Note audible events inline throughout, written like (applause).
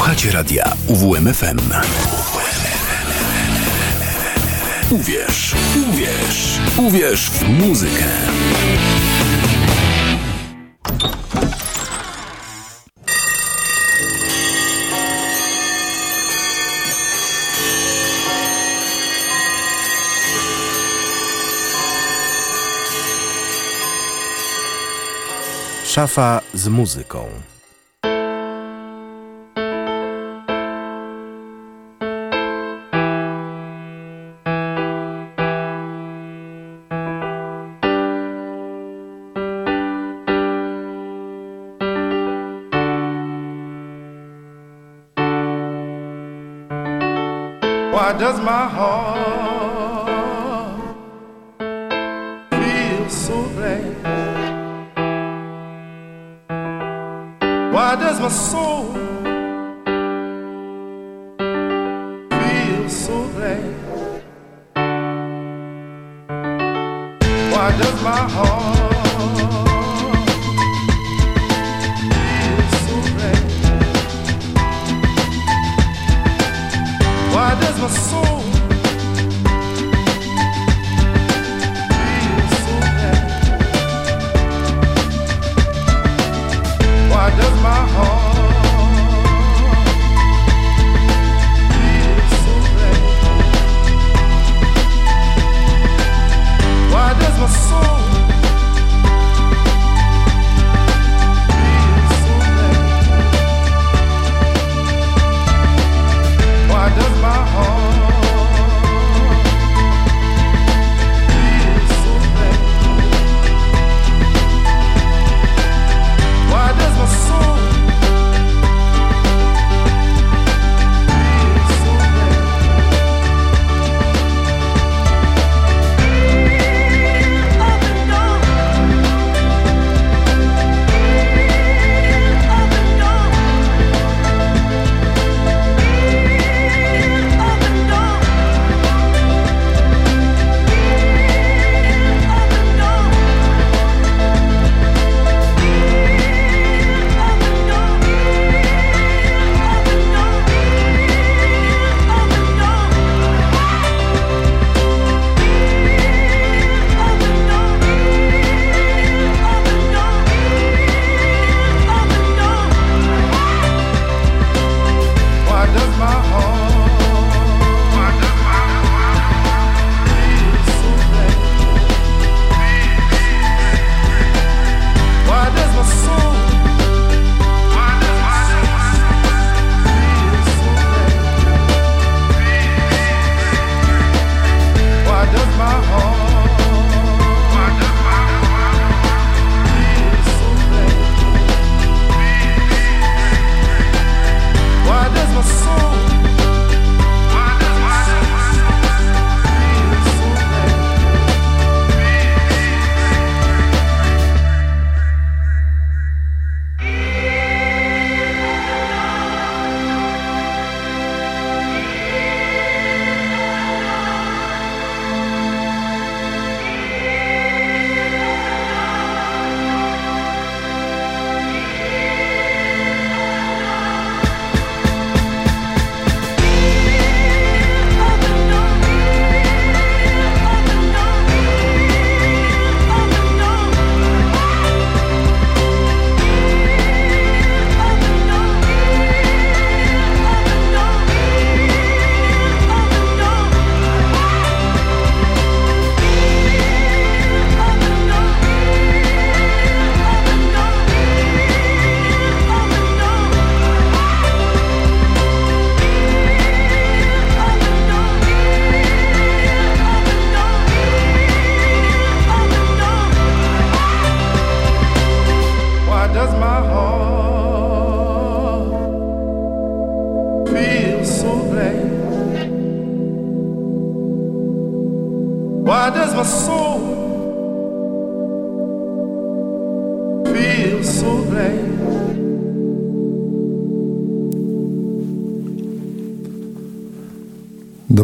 Słuchacie radia UWMFM. Uwierz, uwierz, uwierz w muzykę. Szafa z muzyką. does my heart feel so glad? Why does my soul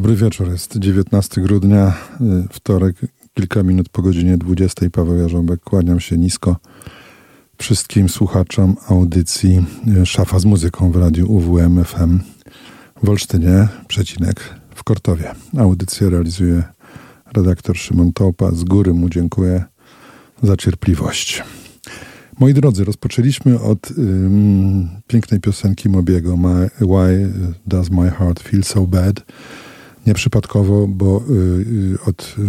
Dobry wieczór, jest 19 grudnia, y, wtorek, kilka minut po godzinie 20. Paweł Jarząbek, kłaniam się nisko wszystkim słuchaczom audycji y, Szafa z muzyką w radiu UWM FM w Olsztynie, przecinek w Kortowie. Audycję realizuje redaktor Szymon Tołpa. Z góry mu dziękuję za cierpliwość. Moi drodzy, rozpoczęliśmy od ym, pięknej piosenki Mobiego My, Why Does My Heart Feel So Bad? Nieprzypadkowo, bo y, y, od y,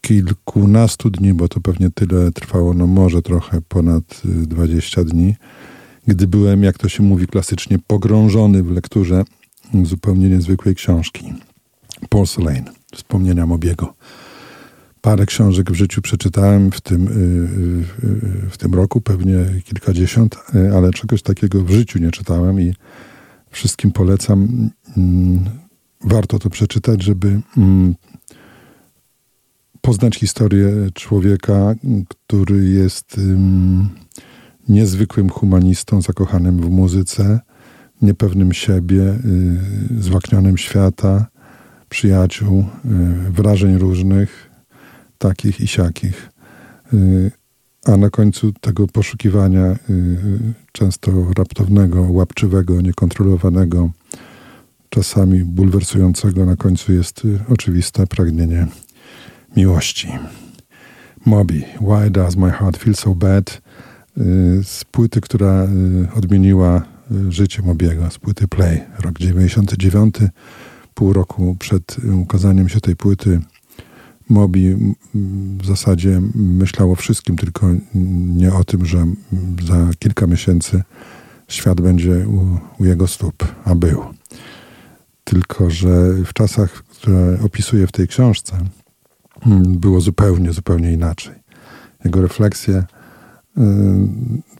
kilkunastu dni, bo to pewnie tyle trwało, no może trochę ponad 20 y, dni, gdy byłem, jak to się mówi klasycznie, pogrążony w lekturze zupełnie niezwykłej książki. Porcelain, wspomnienia Mobiego. Parę książek w życiu przeczytałem w tym, w tym roku, pewnie kilkadziesiąt, ale czegoś takiego w życiu nie czytałem i wszystkim polecam. Mm, warto to przeczytać, żeby mm, poznać historię człowieka, który jest um, niezwykłym humanistą, zakochanym w muzyce, niepewnym siebie, y, złaknionym świata, przyjaciół, y, wrażeń różnych, takich i siakich. Y, a na końcu tego poszukiwania, często raptownego, łapczywego, niekontrolowanego, czasami bulwersującego, na końcu jest y, oczywiste pragnienie miłości. Moby, Why Does My Heart Feel So Bad? Y, z płyty, która y, odmieniła życie Mobiego, z płyty Play, rok 99, pół roku przed ukazaniem się tej płyty. Moby w zasadzie myślał o wszystkim, tylko nie o tym, że za kilka miesięcy świat będzie u, u jego stóp, a był. Tylko, że w czasach, które opisuje w tej książce, Hmm, było zupełnie, zupełnie inaczej. Jego refleksje y,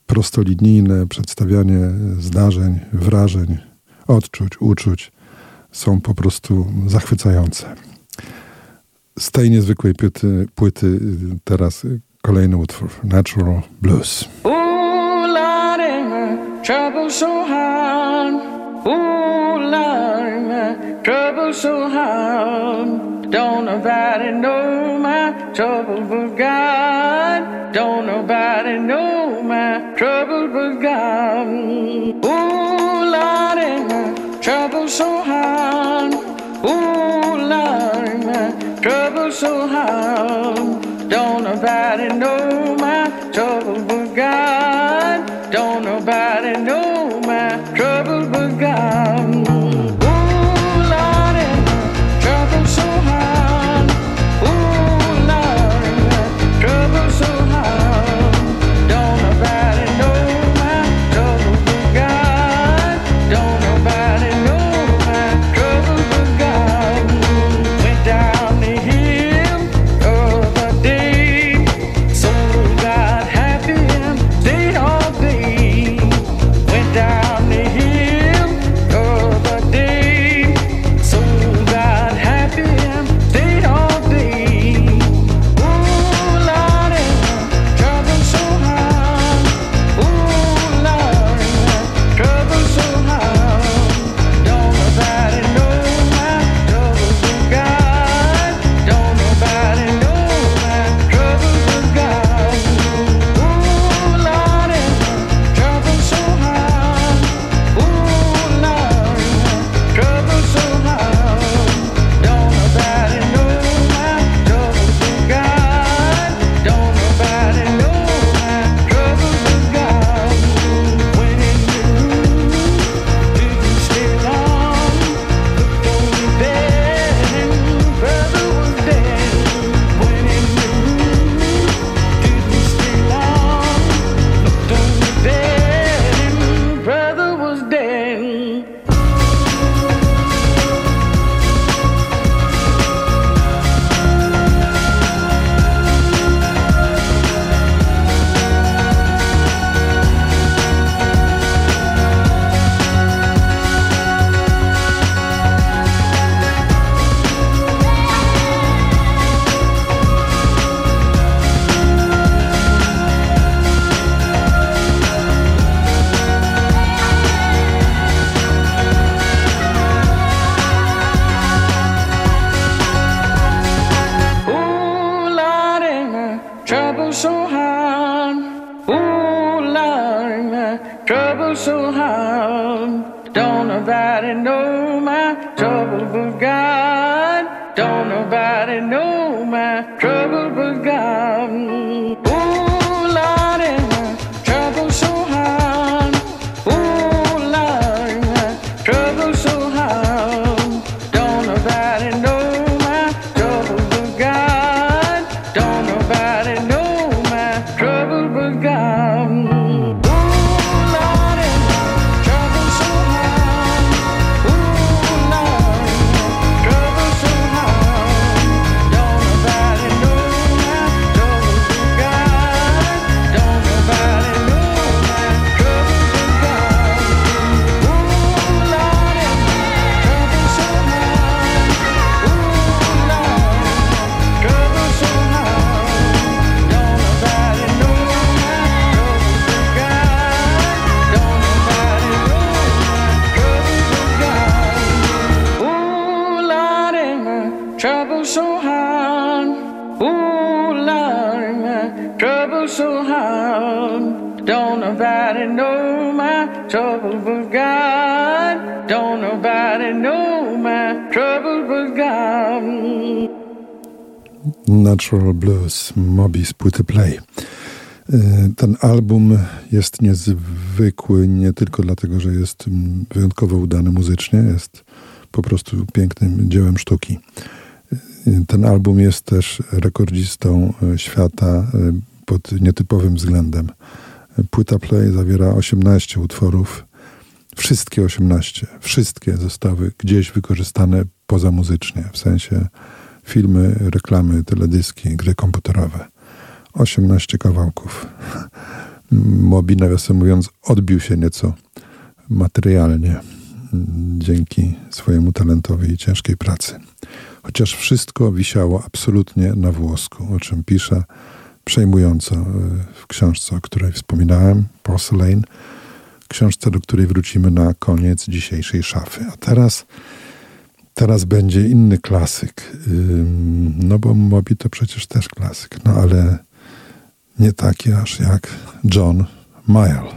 prostolinijne, przedstawianie zdarzeń, wrażeń, odczuć, uczuć są po prostu zachwycające. Z tej niezwykłej płyty, płyty teraz kolejny utwór Natural Blues. Ooh, Lord, trouble so hard. Ooh, Lord, my trouble so hard. Don't nobody know my trouble but God. Don't nobody know my trouble but God. Ooh, Lord, my trouble so hard. Ooh, Natural Blues, Moby z płyty Play. Y, ten album jest niezwykły nie tylko dlatego, że jest wyjątkowo udany muzycznie, jest po prostu pięknym dziełem sztuki. Y, ten album jest też rekordzistą y, świata pod nietypowym względem. Płyta Play zawiera 18 utworów. Wszystkie 18, wszystkie zostały gdzieś wykorzystane pozamuzycznie, w sensie filmy, reklamy, teledyski, gry komputerowe. 18 kawałków. (laughs) Mobi, nawiasem mówiąc, odbił się nieco materialnie dzięki swojemu talentowi i ciężkiej pracy. Chociaż wszystko wisiało absolutnie na włosku, o czym pisze przejmująco e, w książce, o której wspominałem, Porcelain, książce, do której wrócimy na koniec dzisiejszej szafy. A teraz Teraz będzie inny klasyk. No bo Moby to przecież też klasyk, no ale nie taki aż jak John Mayall.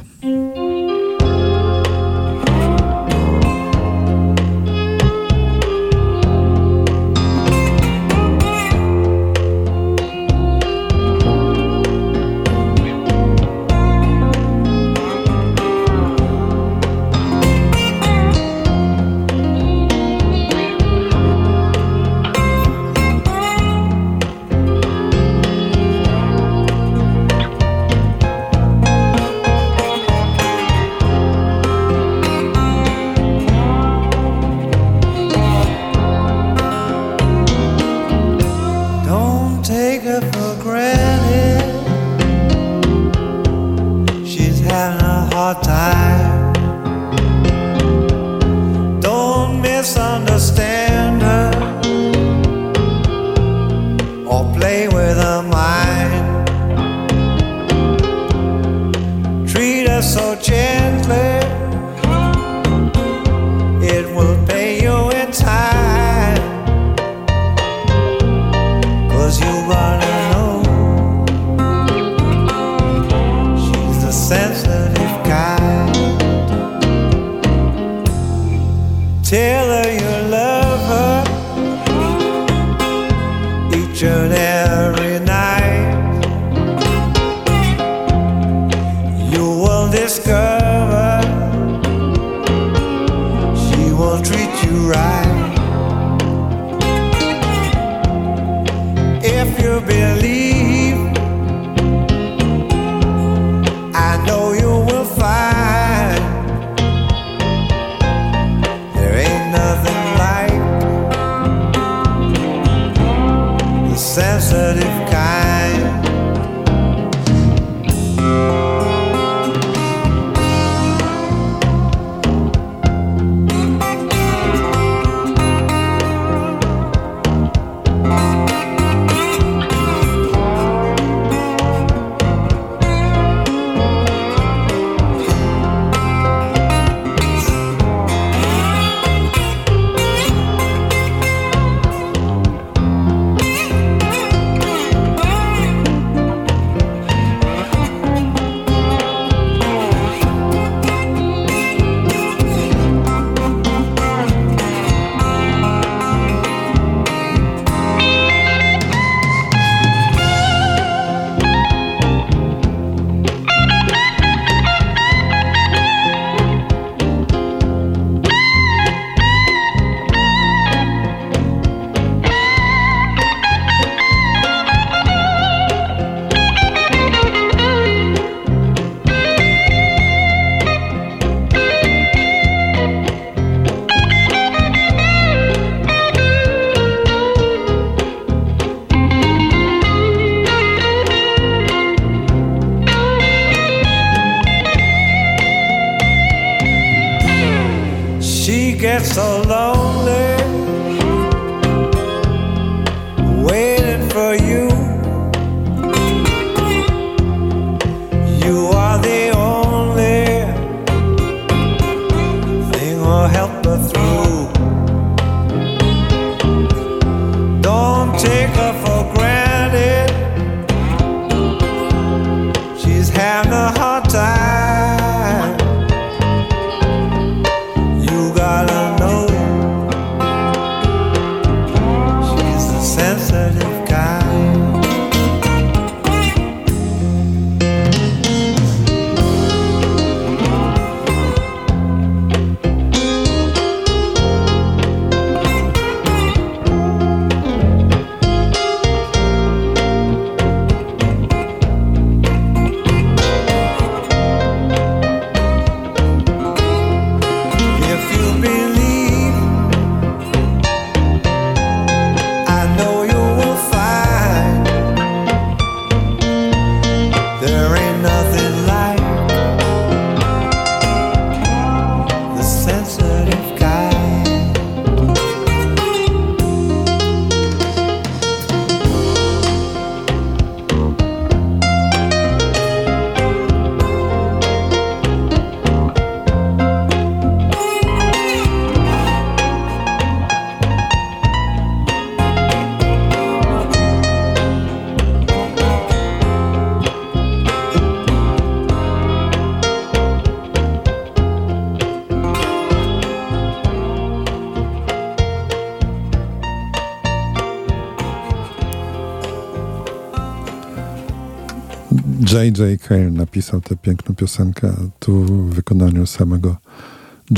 J.J. Cale napisał tę piękną piosenkę, tu w wykonaniu samego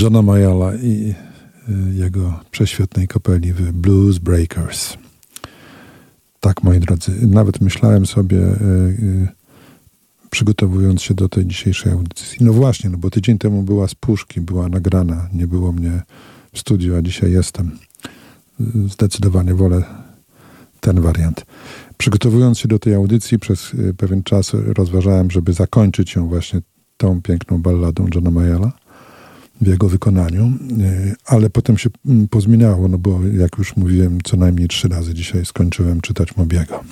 Johna Mayala i y, jego prześwietnej kapeli w Blues Breakers. Tak, moi drodzy, nawet myślałem sobie, y, y, przygotowując się do tej dzisiejszej audycji, no właśnie, no bo tydzień temu była z puszki, była nagrana, nie było mnie w studiu, a dzisiaj jestem. Zdecydowanie wolę ten wariant. Przygotowując się do tej audycji przez y, pewien czas rozważałem, żeby zakończyć ją właśnie tą piękną balladą Johna Mayala w jego wykonaniu, y, ale potem się mm, pozmieniało, no bo jak już mówiłem, co najmniej trzy razy dzisiaj skończyłem czytać Mobiego.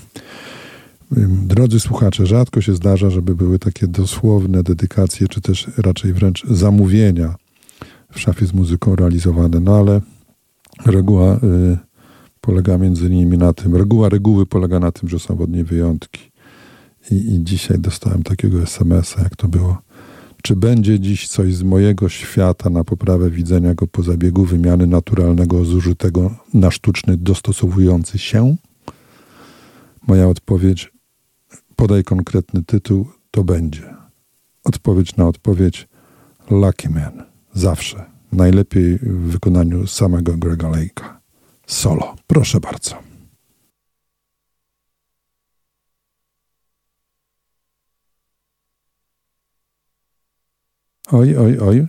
Drodzy słuchacze, rzadko się zdarza, żeby były takie dosłowne dedykacje, czy też raczej wręcz zamówienia w szafie z muzyką realizowane, no ale reguła y, polega między innymi na tym, reguła reguły polega na tym, że są od niej wyjątki. I, I dzisiaj dostałem takiego SMS-a, jak to było. Czy będzie dziś coś z mojego świata na poprawę widzenia go po zabiegu wymiany naturalnego zużytego na sztuczny dostosowujący się? Moja odpowiedź, podaj konkretny tytuł, to będzie. Odpowiedź na odpowiedź, Lucky Man. Zawsze. Najlepiej w wykonaniu samego Grega Lake'a. Solo. Proszę bardzo. Oj, oj, oj.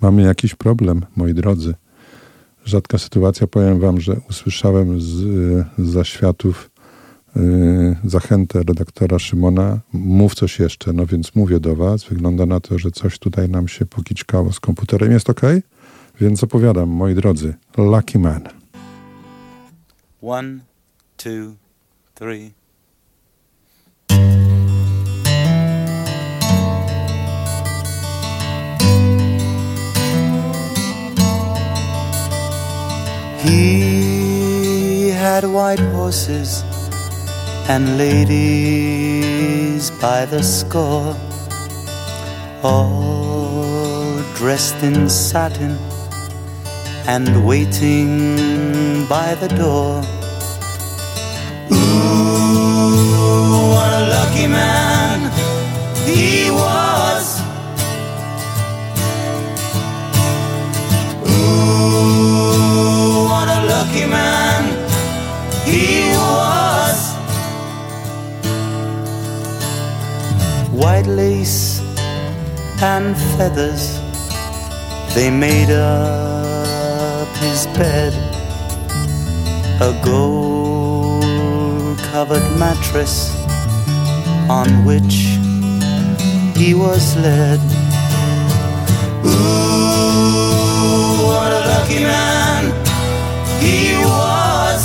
Mamy jakiś problem, moi drodzy. Rzadka sytuacja, powiem wam, że usłyszałem z, z zaświatów yy, zachętę redaktora Szymona. Mów coś jeszcze, no więc mówię do was. Wygląda na to, że coś tutaj nam się pokiczkało z komputerem. Jest ok? Więc opowiadam, moi drodzy. Lucky Man. One, two, three. He had white horses and ladies by the score, all dressed in satin and waiting by the door. Ooh, what a lucky man he was. Ooh, what a lucky man he was. White lace and feathers, they made up his bed, a gold covered mattress on which he was led. Ooh, what a lucky man he was.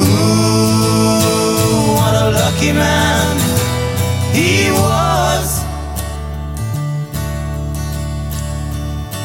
Ooh, what a lucky man he was.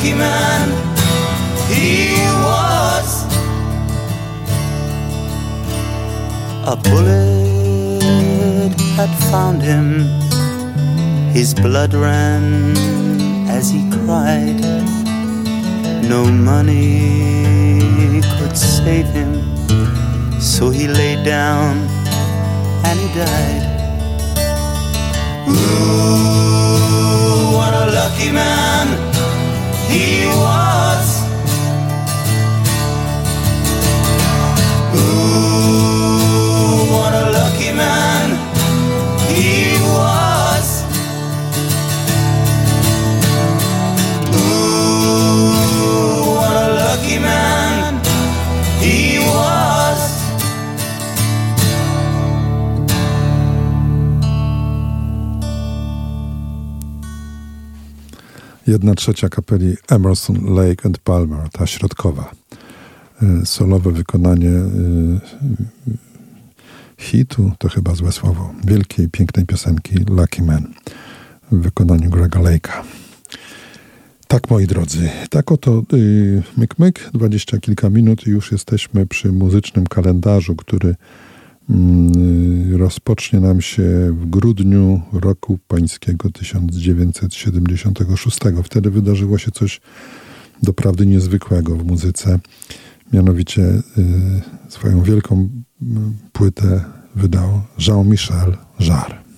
lucky man he was. A bullet had found him. His blood ran as he cried. No money could save him, so he lay down and he died. Ooh, what a lucky man he was. Jedna trzecia kapeli Emerson, Lake and Palmer, ta środkowa. Y, Solowe wykonanie y, hitu, to chyba złe słowo, wielkiej, pięknej piosenki Lucky Man w wykonaniu Grega Lake'a. Tak, moi drodzy, tak oto y, myk, myk, dwadzieścia kilka minut i już jesteśmy przy muzycznym kalendarzu, który rozpocznie nam się w grudniu roku pańskiego 1976. Wtedy wydarzyło się coś doprawdy niezwykłego w muzyce. Mianowicie y, swoją wielką y, płytę wydał Jean-Michel Jarre.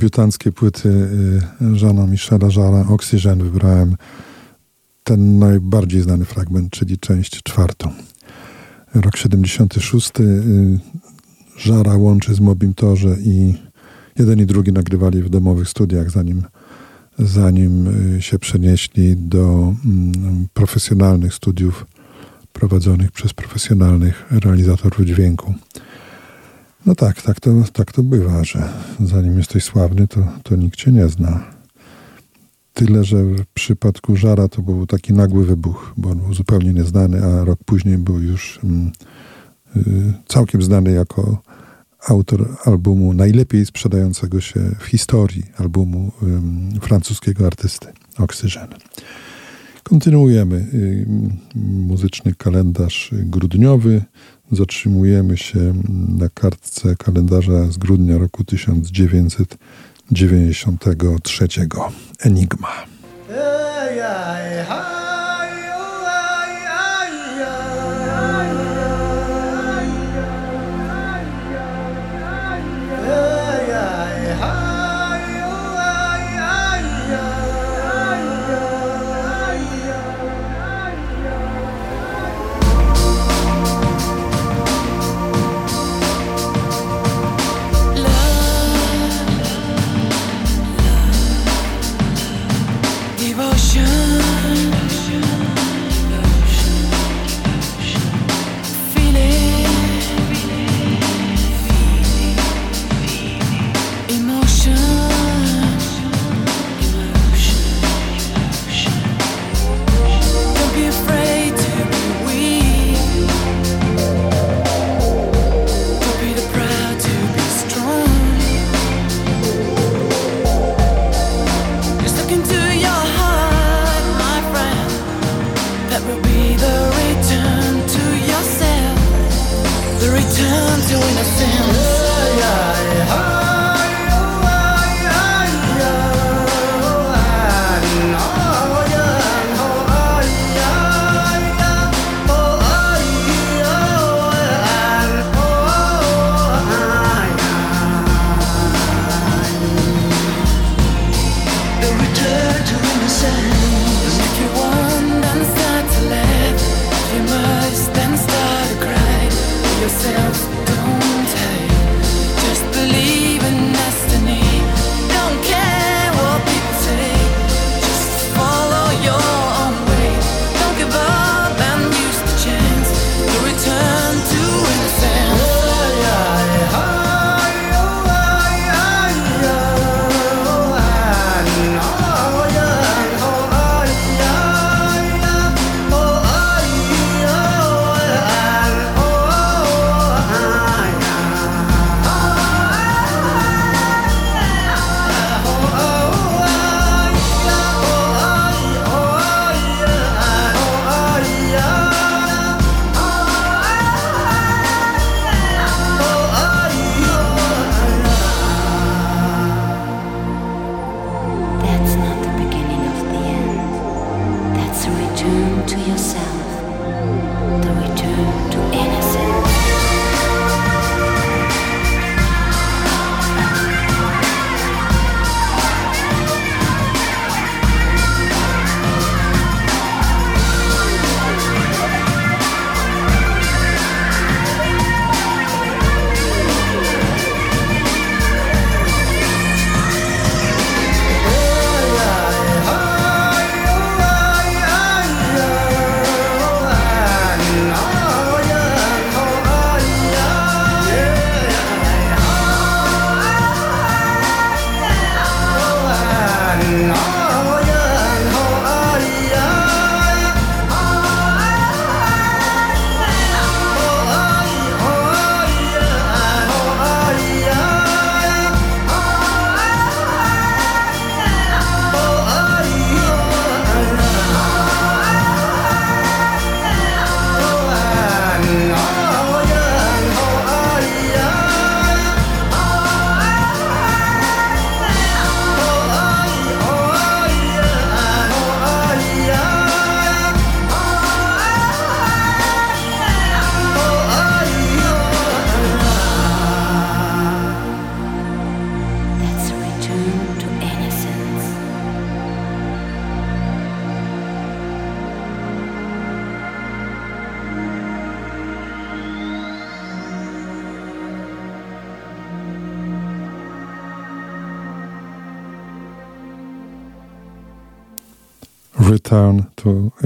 Debiutanckie płyty y, Żana Michela Żara, Oxygen, wybrałem ten najbardziej znany fragment, czyli część czwartą. Rok 76. Y, Żara łączy z Mobim Torze i jeden i drugi nagrywali w domowych studiach, zanim, zanim y, się przenieśli do mm, profesjonalnych studiów prowadzonych przez profesjonalnych realizatorów dźwięku. No tak, tak to, tak to bywa, że zanim jesteś sławny, to, to nikt cię nie zna. Tyle, że w przypadku Żara to był taki nagły wybuch, bo on był zupełnie nieznany, a rok później był już mm, y, całkiem znany jako autor albumu najlepiej sprzedającego się w historii albumu francuskiego artysty Oxygen. Kontynuujemy y, muzyczny kalendarz grudniowy. Zatrzymujemy się na kartce kalendarza z grudnia roku 1993. Enigma.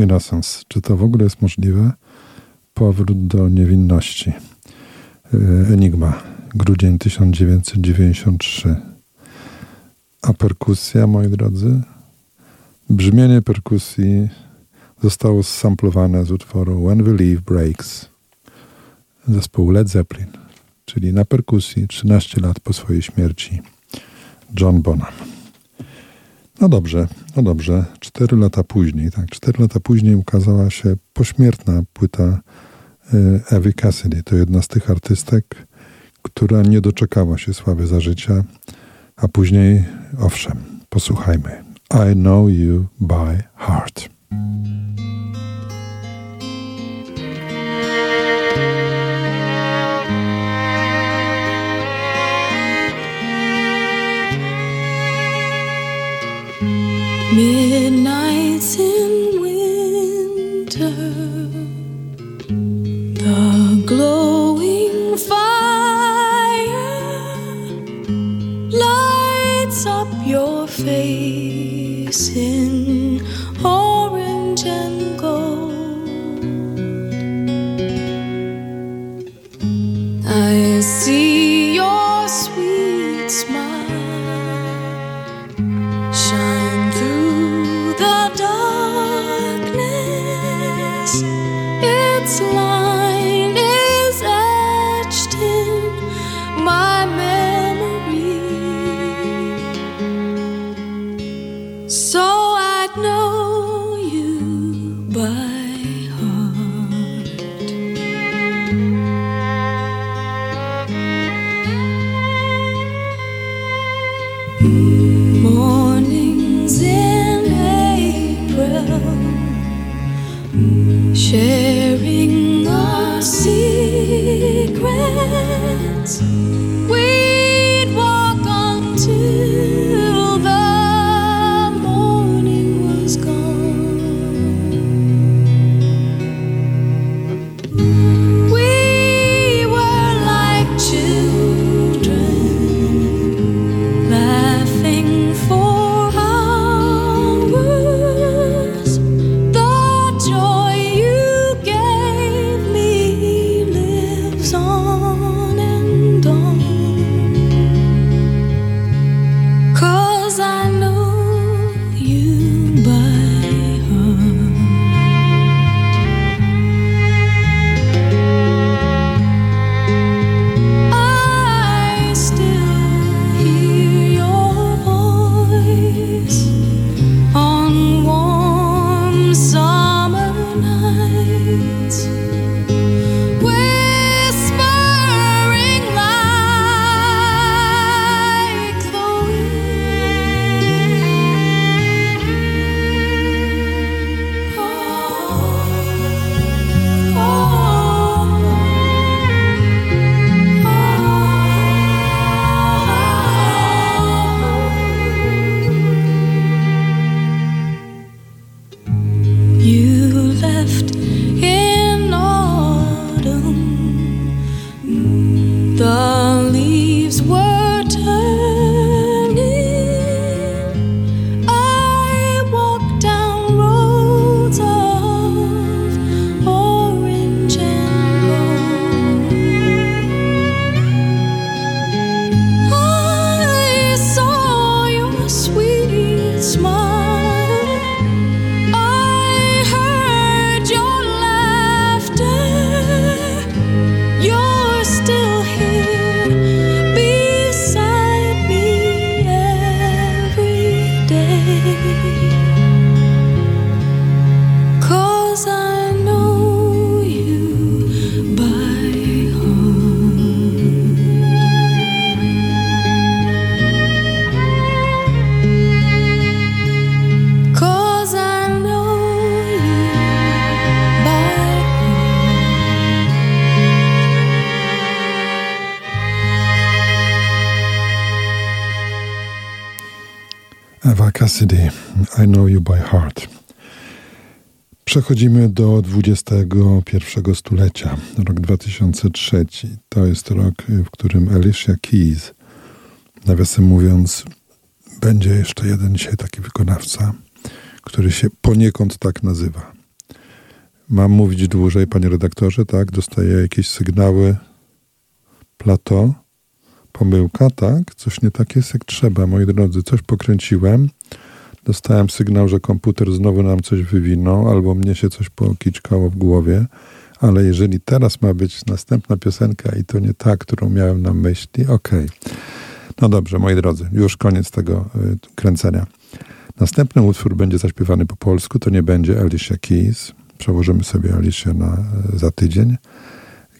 Innocence. Czy to w ogóle jest możliwe? Powrót do niewinności. E, Enigma. Grudzień 1993. A perkusja, moi drodzy? Brzmienie perkusji zostało samplowane z utworu When the Leaf Breaks zespołu Led Zeppelin, czyli na perkusji 13 lat po swojej śmierci John Bonham. No dobrze, no dobrze. Cztery lata później, tak, cztery lata później ukazała się pośmiertna płyta Evie Cassidy. To jedna z tych artystek, która nie doczekała się sławy za życia, a później, owszem, posłuchajmy. I know you by heart. Midnights in Przechodzimy do XXI stulecia, rok 2003. To jest rok, w którym Alicia Keys, nawiasem mówiąc, będzie jeszcze jeden dzisiaj taki wykonawca, który się poniekąd tak nazywa. Mam mówić dłużej, panie redaktorze, tak? Dostaję jakieś sygnały. Plato. Pomyłka, tak? Coś nie tak jest jak trzeba, moi drodzy. Coś pokręciłem. Dostałem sygnał, że komputer znowu nam coś wywinął, albo mnie się coś pokiczkało w głowie. Ale jeżeli teraz ma być następna piosenka i to nie ta, którą miałem na myśli, okej. Okay. No dobrze, moi drodzy, już koniec tego y, kręcenia. Następny utwór będzie zaśpiewany po polsku, to nie będzie Alicia Keys. Przełożymy sobie Alicia na, y, za tydzień.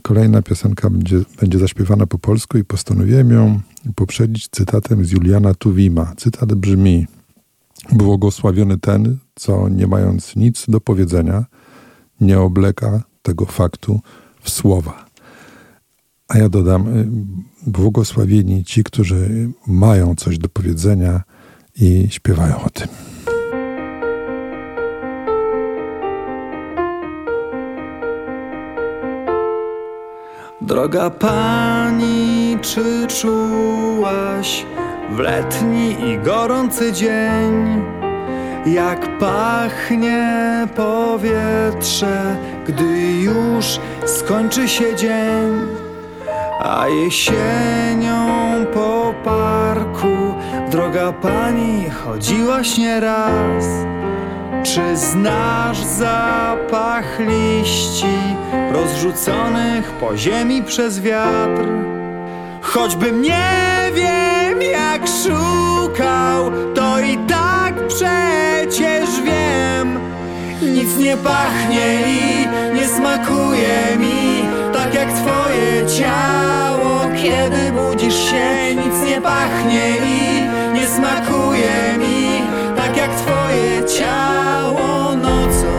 Kolejna piosenka będzie, będzie zaśpiewana po polsku i postanowiłem ją poprzedzić cytatem z Juliana Tuwima. Cytat brzmi: Błogosławiony ten, co nie mając nic do powiedzenia, nie obleka tego faktu w słowa. A ja dodam, y, błogosławieni ci, którzy mają coś do powiedzenia i śpiewają o tym. Droga pani, czy czułaś w letni i gorący dzień, jak pachnie powietrze, gdy już skończy się dzień, a jesienią po parku, droga pani, chodziłaś nieraz. Czy znasz zapach liści rozrzuconych po ziemi przez wiatr? Choćbym nie wiem jak szukał, to i tak przecież wiem. Nic nie pachnie i nie smakuje mi, tak jak twoje ciało, kiedy budzisz się. Nic nie pachnie i nie smakuje mi, tak jak twoje ciało nocą.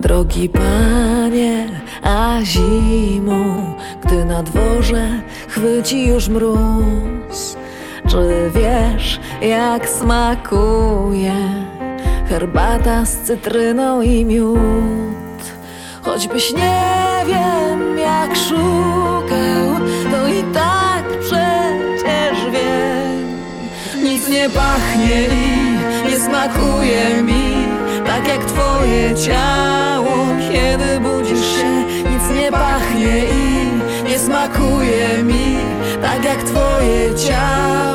Drogi panie, a zimą, gdy na dworze chwyci już mróz, czy wiesz, jak smakuje herbata z cytryną i miód? Choćbyś nie wiem, jak szukał, to i tak przecież wiem. Nic nie pachnie i nie smakuje mi Tak jak twoje ciało, kiedy budzisz się pachnie i nie smakuje mi Tak jak twoje ciało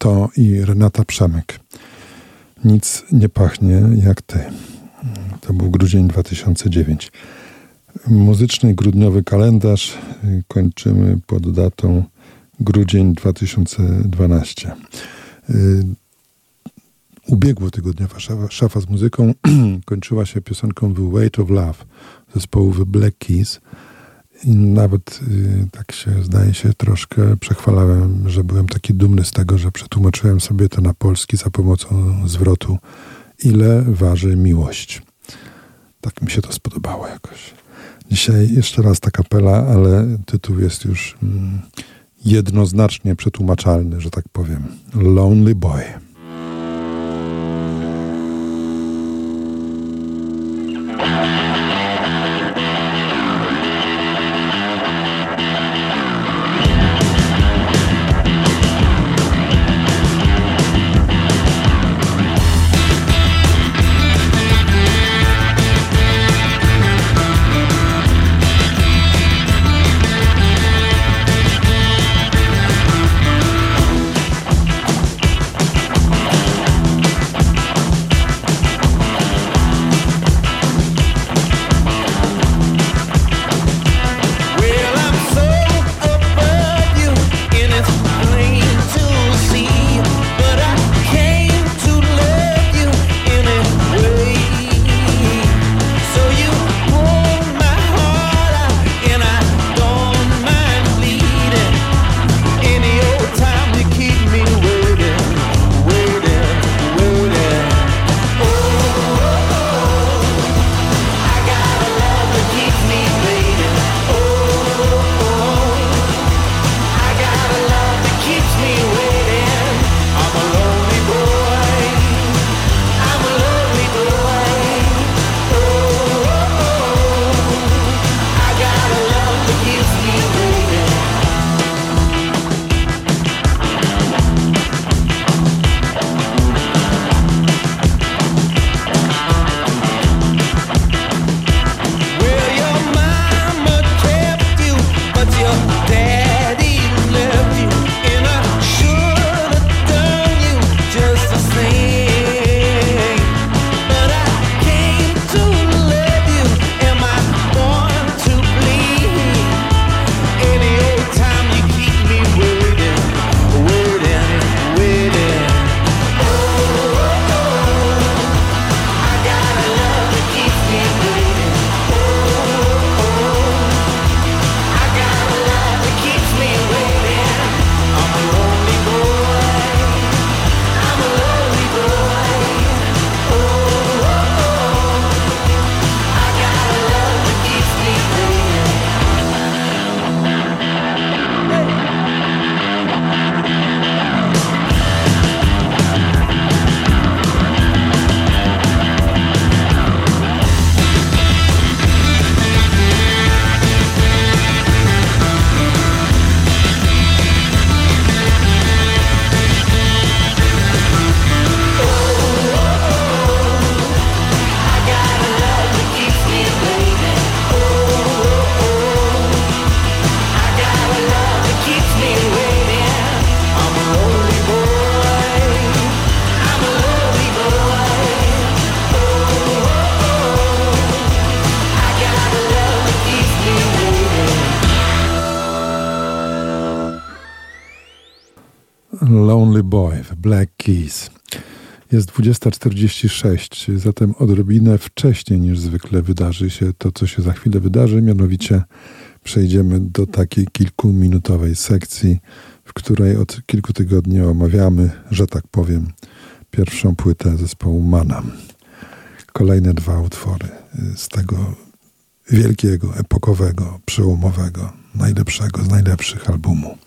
Plato i Renata Przemek. Nic nie pachnie jak ty. To był grudzień 2009. Muzyczny grudniowy kalendarz kończymy pod datą grudzień 2012. Y, Ubiegło tygodniowa szafa, szafa z muzyką (clears throat) kończyła się piosenką The Weight of Love zespołu The Black Keys I nawet y, tak się zdaje się troszkę przechwalałem, że byłem taki dumny z tego, że przetłumaczyłem sobie to na polski za pomocą zwrotu ile waży miłość. Tak mi się to spodobało jakoś. Dzisiaj jeszcze raz ta kapela, ale tytuł jest już mm, jednoznacznie przetłumaczalny, że tak powiem. Lonely Boy. Boy w Black Keys. Jest 20.46, zatem odrobinę wcześniej niż zwykle wydarzy się to, co się za chwilę wydarzy, mianowicie przejdziemy do takiej kilkuminutowej sekcji, w której od kilku tygodni omawiamy, że tak powiem, pierwszą płytę zespołu Manam. Kolejne dwa utwory z tego wielkiego, epokowego, przełomowego, najlepszego z najlepszych albumu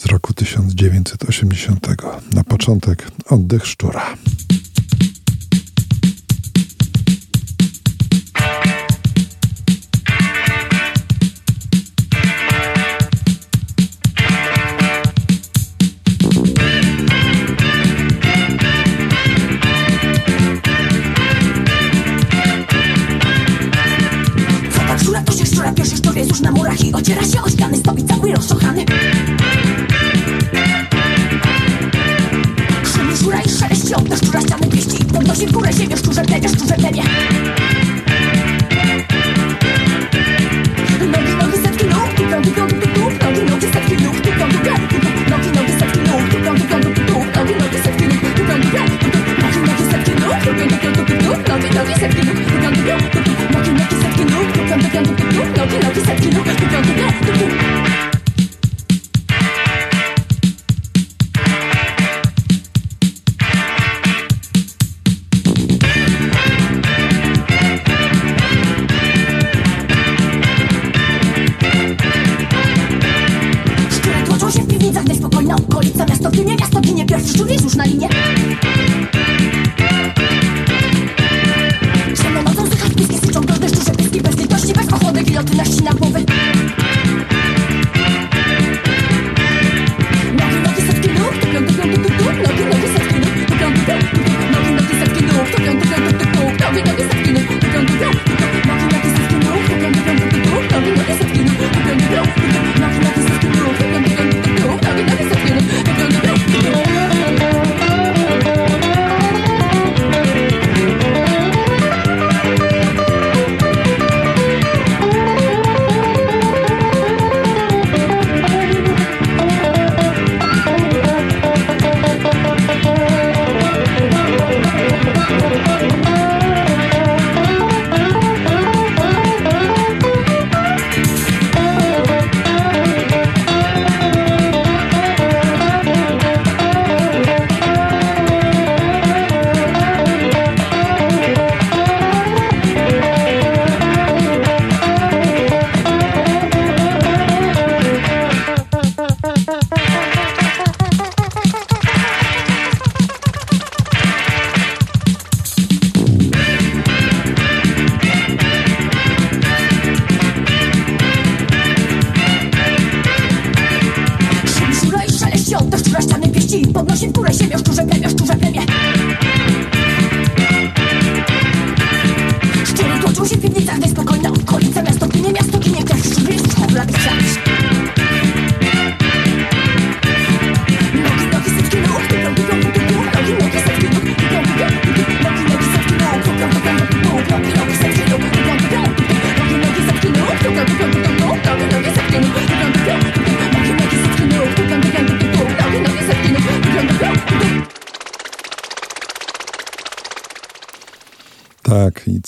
z roku 1980. Na początek oddech szczura.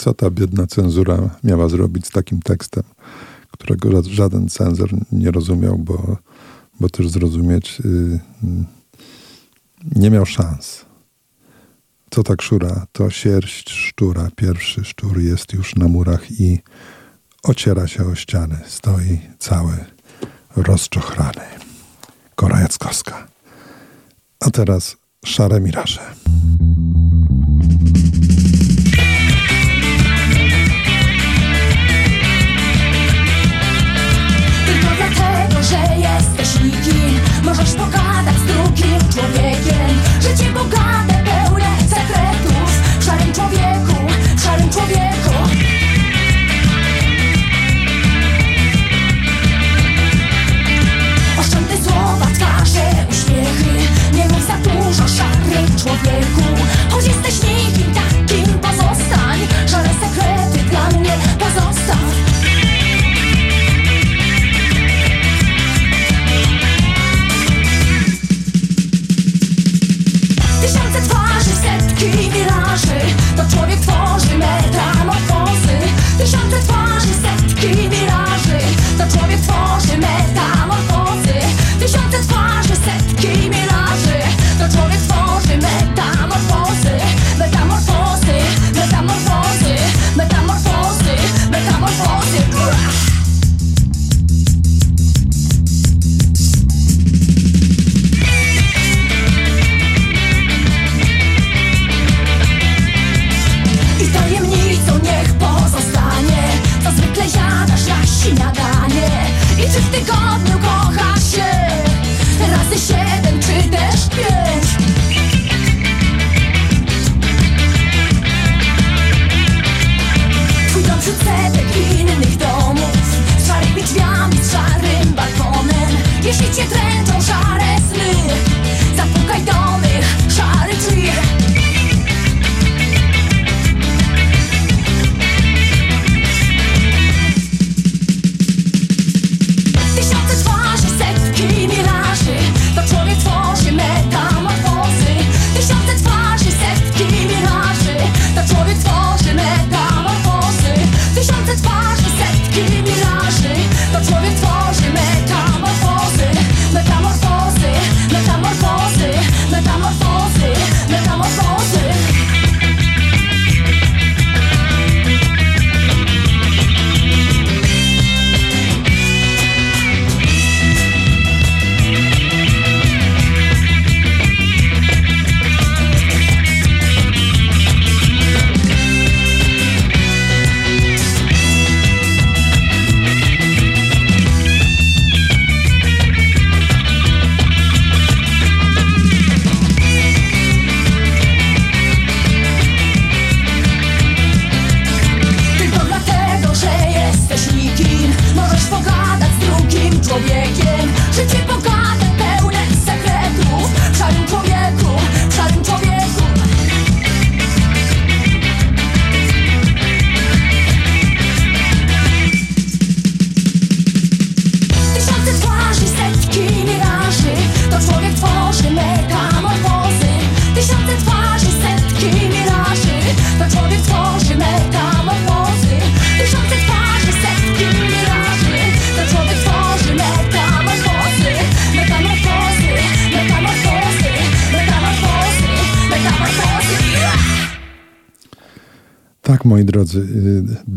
co ta biedna cenzura miała zrobić z takim tekstem, którego żaden cenzor nie rozumiał, bo, bo też zrozumieć yy, nie miał szans. Co tak szura? To sierść szczura. Pierwszy szczur jest już na murach i ociera się o ściany. Stoi cały rozczochrany. Kora Jackowska. A teraz szare miraże. за что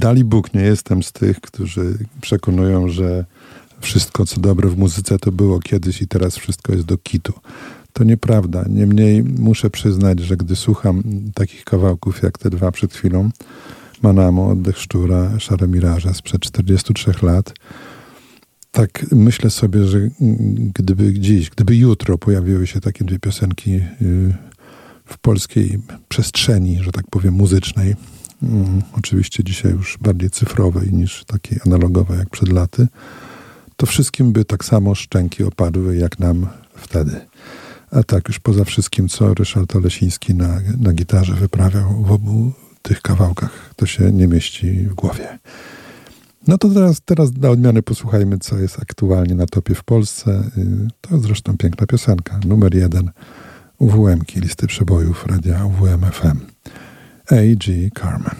dali Bóg, nie jestem z tych, którzy przekonują, że wszystko, co dobre w muzyce, to było kiedyś i teraz wszystko jest do kitu. To nieprawda. Niemniej muszę przyznać, że gdy słucham takich kawałków jak te dwa przed chwilą, Manamo, Oddech Szczura, Szare Miraże sprzed 43 lat, tak myślę sobie, że gdyby dziś, gdyby jutro pojawiły się takie dwie piosenki y, w polskiej przestrzeni, że tak powiem, muzycznej, oczywiście dzisiaj już bardziej cyfrowej niż takiej analogowej jak przed laty, to wszystkim by tak samo szczęki opadły jak nam wtedy. A tak już poza wszystkim, co Ryszard Olesiński na, na gitarze wyprawiał w obu tych kawałkach, to się nie mieści w głowie. No to teraz, teraz dla odmiany posłuchajmy, co jest aktualnie na topie w Polsce. Y, to zresztą piękna piosenka, numer jeden UWM-ki, listy przebojów radia UWM FM. A.G. Carmen.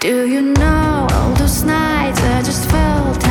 Do you know all those nights I just felt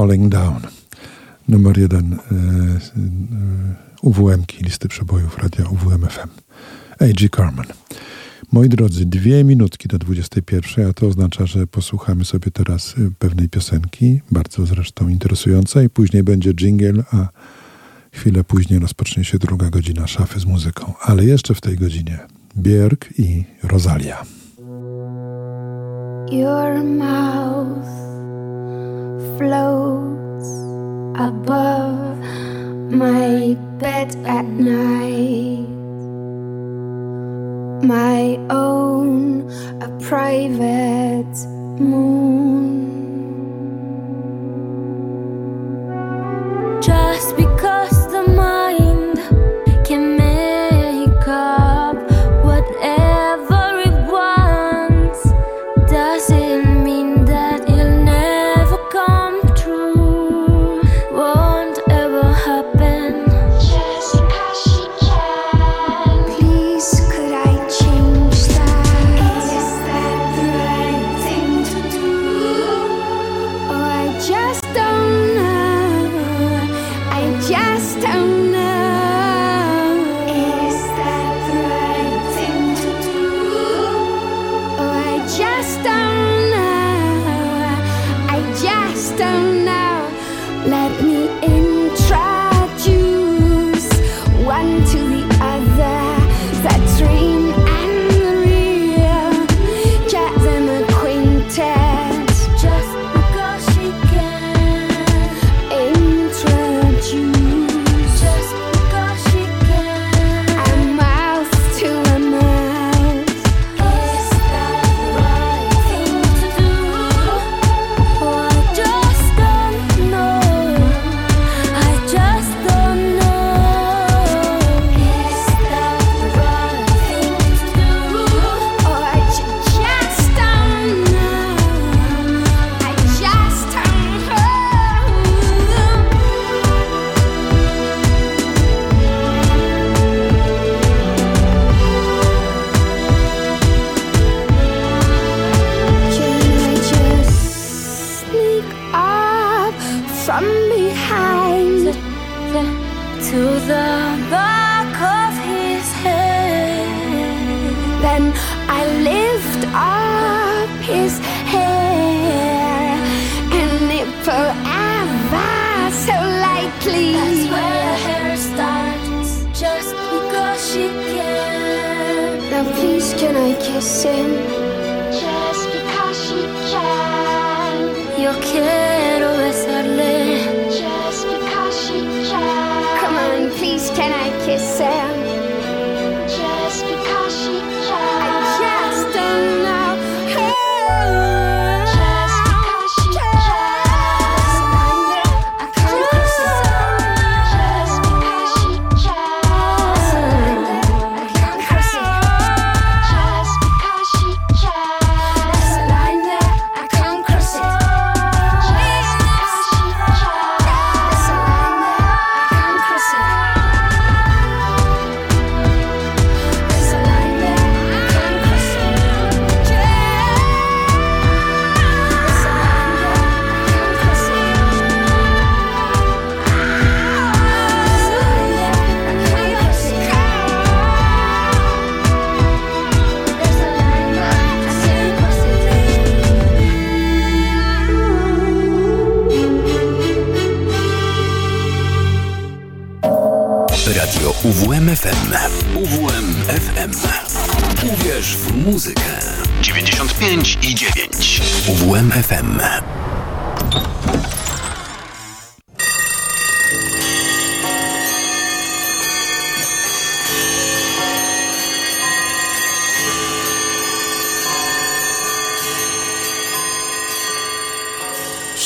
Falling Down. Numer jeden y, y, UWM-ki, listy przebojów radia UWM FM. A.G. Carmen. Moi drodzy, dwie minutki do 21, a to oznacza, że posłuchamy sobie teraz y, pewnej piosenki, bardzo zresztą interesującej. Później będzie jingle, a chwilę później rozpocznie się druga godzina szafy z muzyką. Ale jeszcze w tej godzinie Björk i Rosalia. Your mouth above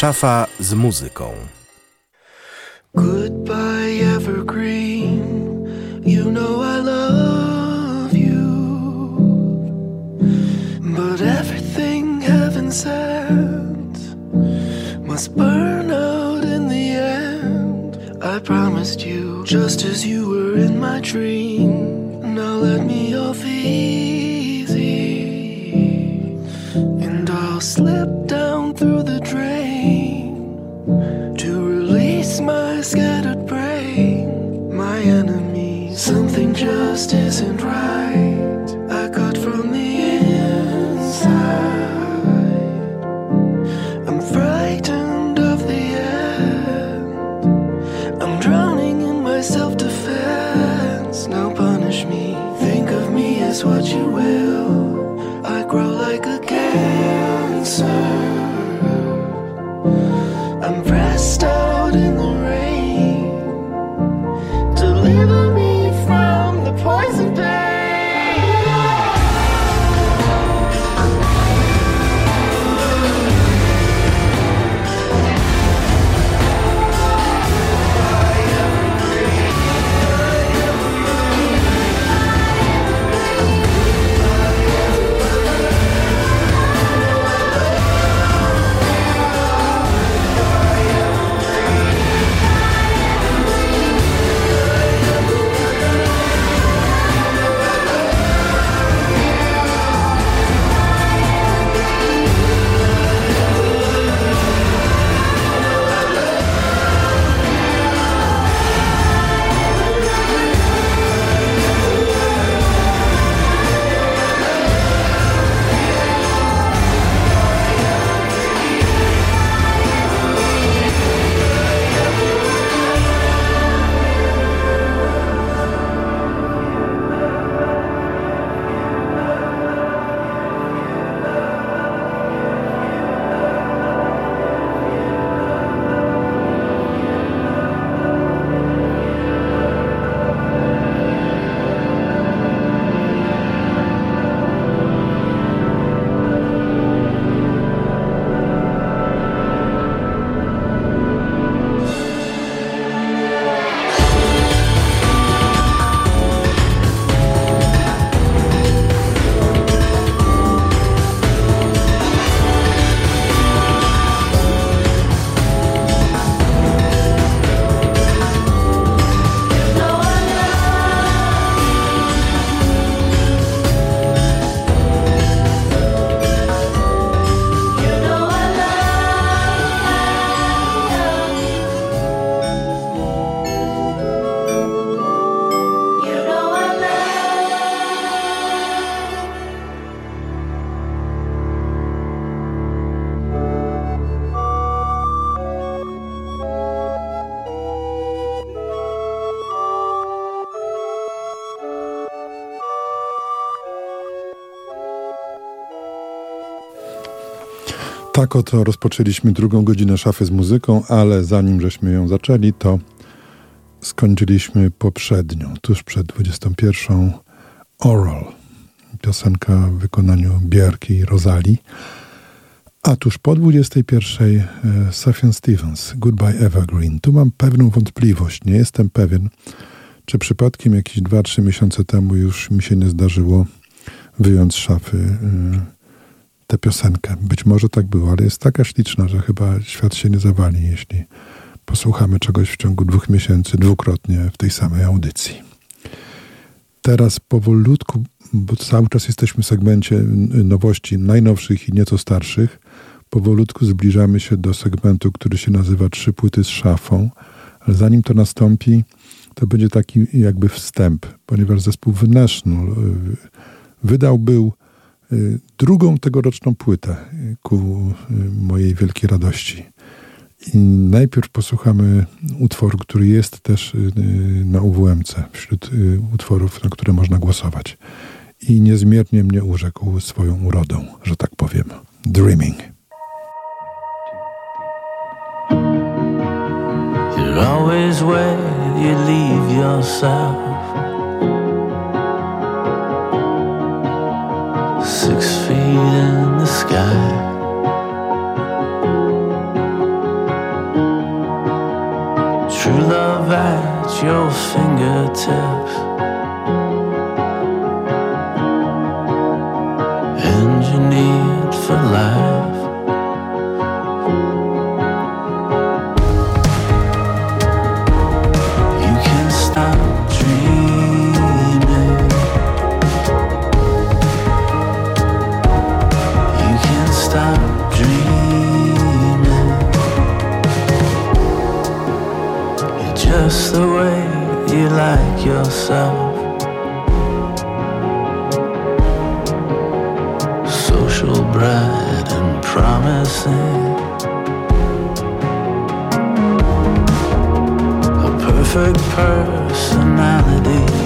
Szafa z muzyką. Tak oto rozpoczęliśmy drugą godzinę szafy z muzyką, ale zanim żeśmy ją zaczęli, to skończyliśmy poprzednią, tuż przed 21. Oral. Piosenka w wykonaniu Bierki i Rosali. A tuż po 21. E, Safian Stevens, Goodbye Evergreen. Tu mam pewną wątpliwość. Nie jestem pewien, czy przypadkiem jakieś 2-3 miesiące temu już mi się nie zdarzyło wyjąć szafy e, tę piosenkę. Być może tak było, ale jest taka śliczna, że chyba świat się nie zawali, jeśli posłuchamy czegoś w ciągu dwóch miesięcy, dwukrotnie w tej samej audycji. Teraz powolutku, bo cały czas jesteśmy w segmencie nowości najnowszych i nieco starszych, powolutku zbliżamy się do segmentu, który się nazywa Trzy płyty z szafą, ale zanim to nastąpi, to będzie taki jakby wstęp, ponieważ zespół National y, wydał był drugą tegoroczną płytę y, ku y, mojej wielkiej radości. I najpierw posłuchamy utworu, który jest też na UWMC, wśród utworów, na które można głosować. I niezmiernie mnie urzekł swoją urodą, że tak powiem. Dreaming. You're always where you leave yourself six feet in the sky. True love at your fingertips. Engineered for life. Like yourself. Social, bright, and promising. A perfect personality.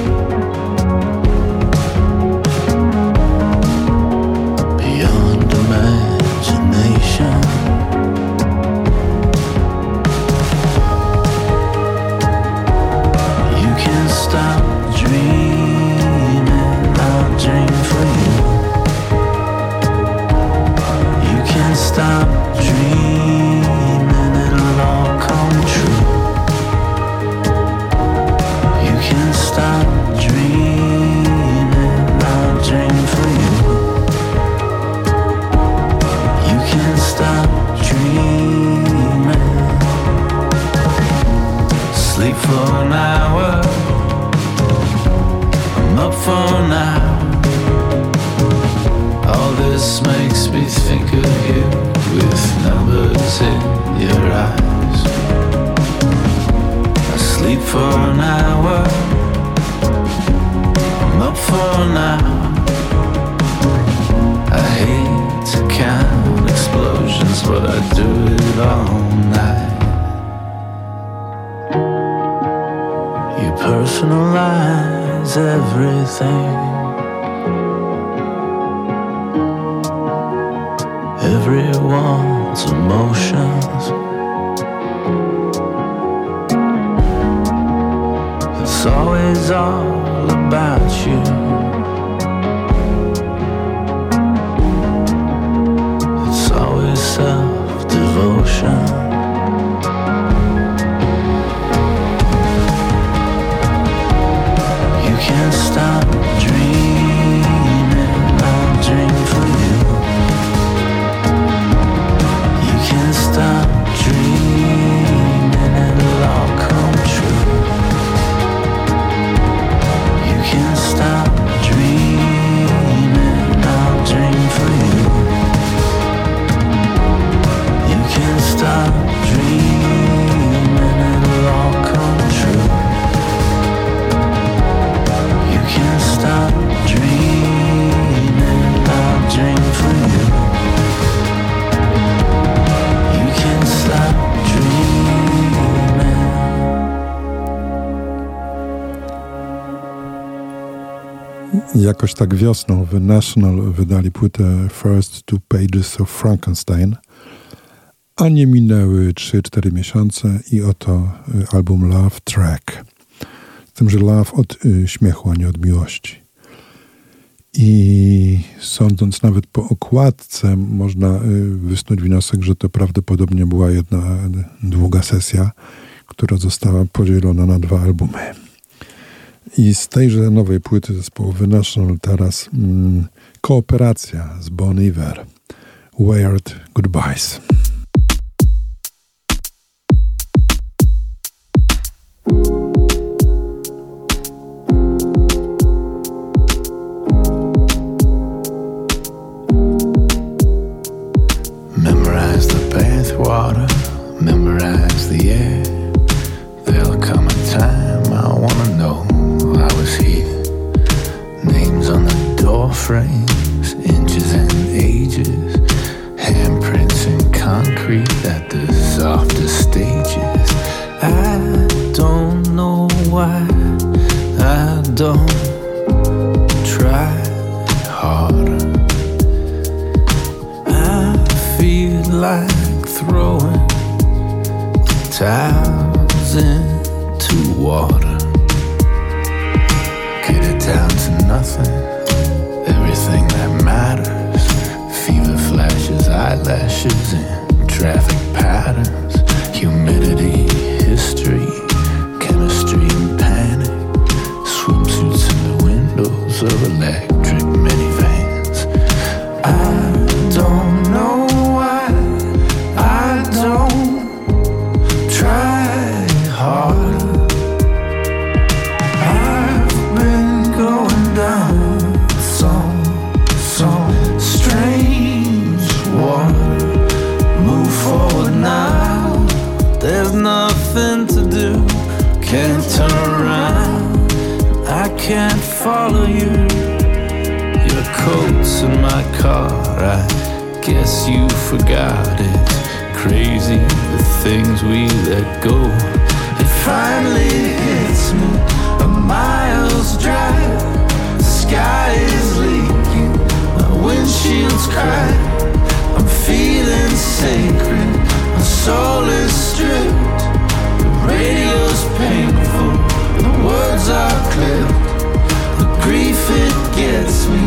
for an hour. I'm up for an hour. I hate to count explosions, but I do it all night. You personalize everything. Everyone's emotion. are jakoś tak wiosną w National wydali płytę First Two Pages of Frankenstein, a nie minęły 3-4 miesiące i oto y, album Love Track. Z tym, że love od y, śmiechu, a nie od miłości. I sądząc nawet po okładce, można y, wysnuć wniosek, że to prawdopodobnie była jedna długa sesja, która została podzielona na dwa albumy. I z tejże nowej płyty zespołu National teraz mm, kooperacja z Bon Iver. Weird Goodbyes. Memorize the air. There'll come a time I wanna know. I was here. Names on the inches and ages, handprints in concrete at the stages. I don't know why I don't try harder. I feel like throwing towels into water down to nothing. Everything that matters. Fever flashes, eyelashes, and traffic patterns. Humidity, history, chemistry, and panic. Swimsuits in the windows of electric minivans. I guess you forgot it. Crazy the things we let go. It finally hits me a mile's drive. The sky is leaking, my windshield's cracked. I'm feeling sacred, my soul is stripped The radio's painful, the words are clipped. The grief it gets me,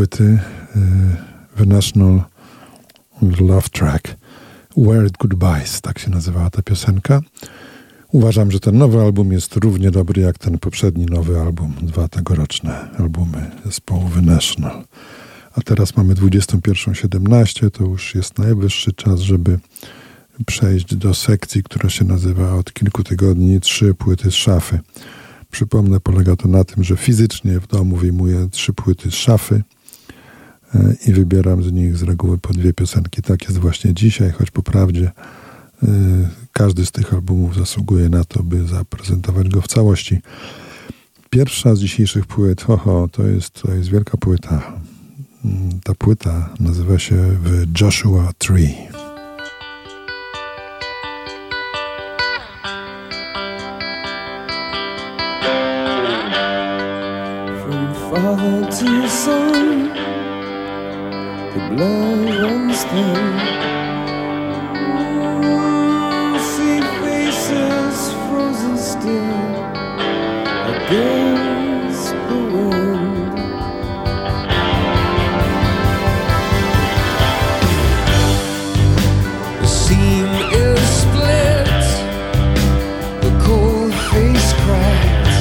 płyty y, The National Love Track Weird Goodbyes, tak się nazywała ta piosenka. Uważam, że ten nowy album jest równie dobry jak ten poprzedni nowy album, dwa tegoroczne albumy zespołu The National. A teraz mamy 21.17, to już jest najwyższy czas, żeby przejść do sekcji, która się nazywa od kilku tygodni Trzy płyty z szafy. Przypomnę, polega to na tym, że fizycznie w domu wyjmuję trzy płyty z szafy i wybieram z nich z reguły po dwie piosenki. Tak jest właśnie dzisiaj, choć po prawdzie e, każdy z tych albumów zasługuje na to, by zaprezentować go w całości. Pierwsza z dzisiejszych płyt, oho, to jest, to jest wielka płyta. Mm, Ta płyta nazywa się Joshua Tree. Blood runs thin. See faces frozen still against the wind. The seam is split, the cold face cracked.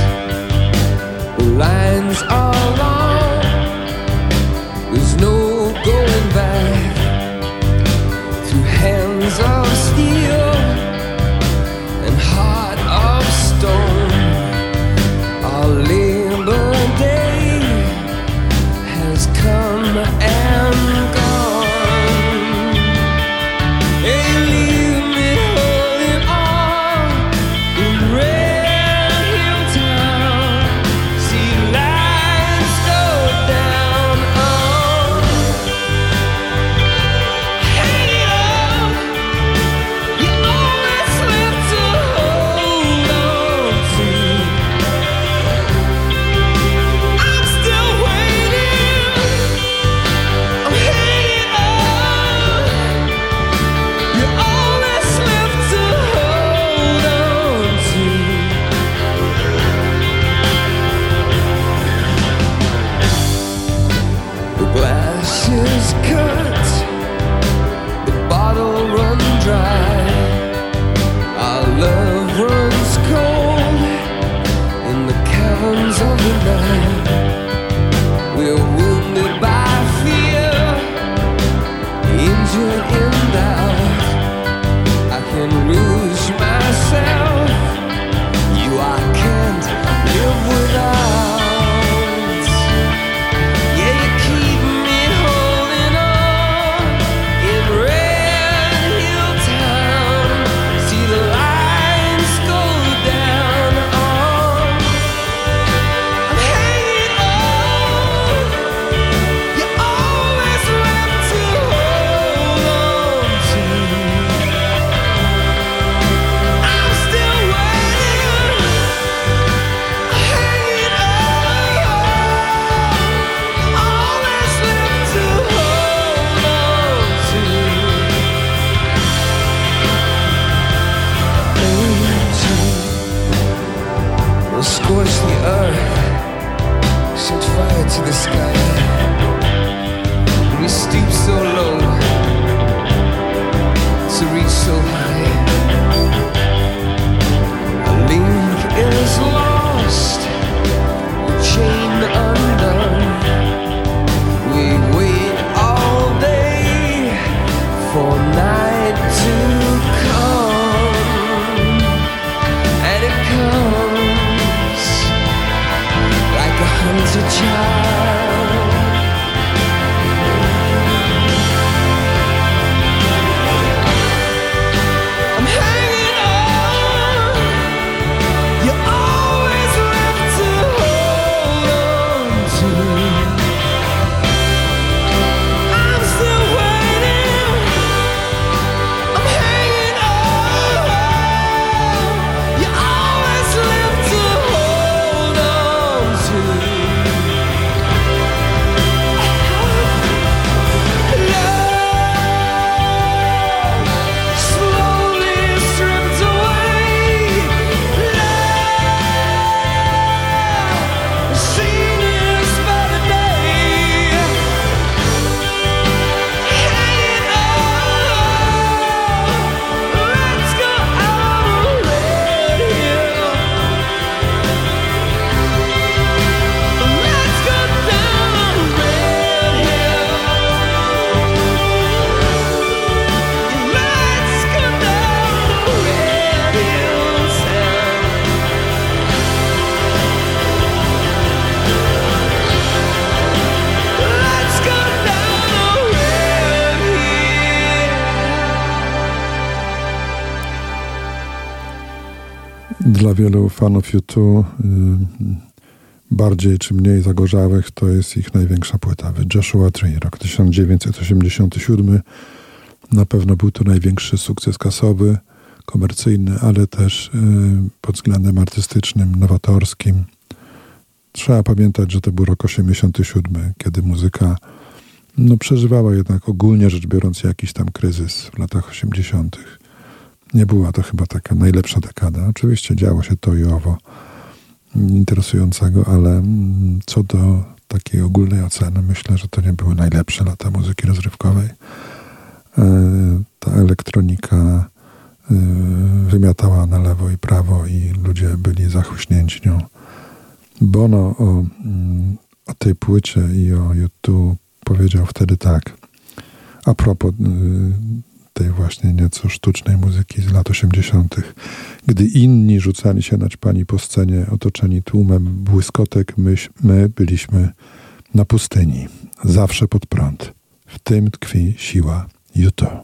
The lines are wielu fanów YouTube bardziej czy mniej zagorzałych to jest ich największa płyta. Joshua Tree, rok 1987. Na pewno był to największy sukces kasowy, komercyjny, ale też y, pod względem artystycznym, nowatorskim. Trzeba pamiętać, że to był rok 87, kiedy muzyka no, przeżywała jednak ogólnie rzecz biorąc jakiś tam kryzys w latach 80 nie była to chyba taka najlepsza dekada. Oczywiście działo się to i owo interesującego, ale mm, co do takiej ogólnej oceny, myślę, że to nie były najlepsze lata muzyki rozrywkowej. E, ta elektronika e, wymiatała na lewo i prawo i ludzie byli zachuśnięci nią. Bono o, mm, o tej płycie i o YouTube powiedział wtedy tak. A propos y, tej właśnie nieco sztucznej muzyki z lat 80., gdy inni rzucali się naćpani po scenie, otoczeni tłumem błyskotek, myś, my byliśmy na pustyni, zawsze pod prąd. W tym tkwi siła Juto.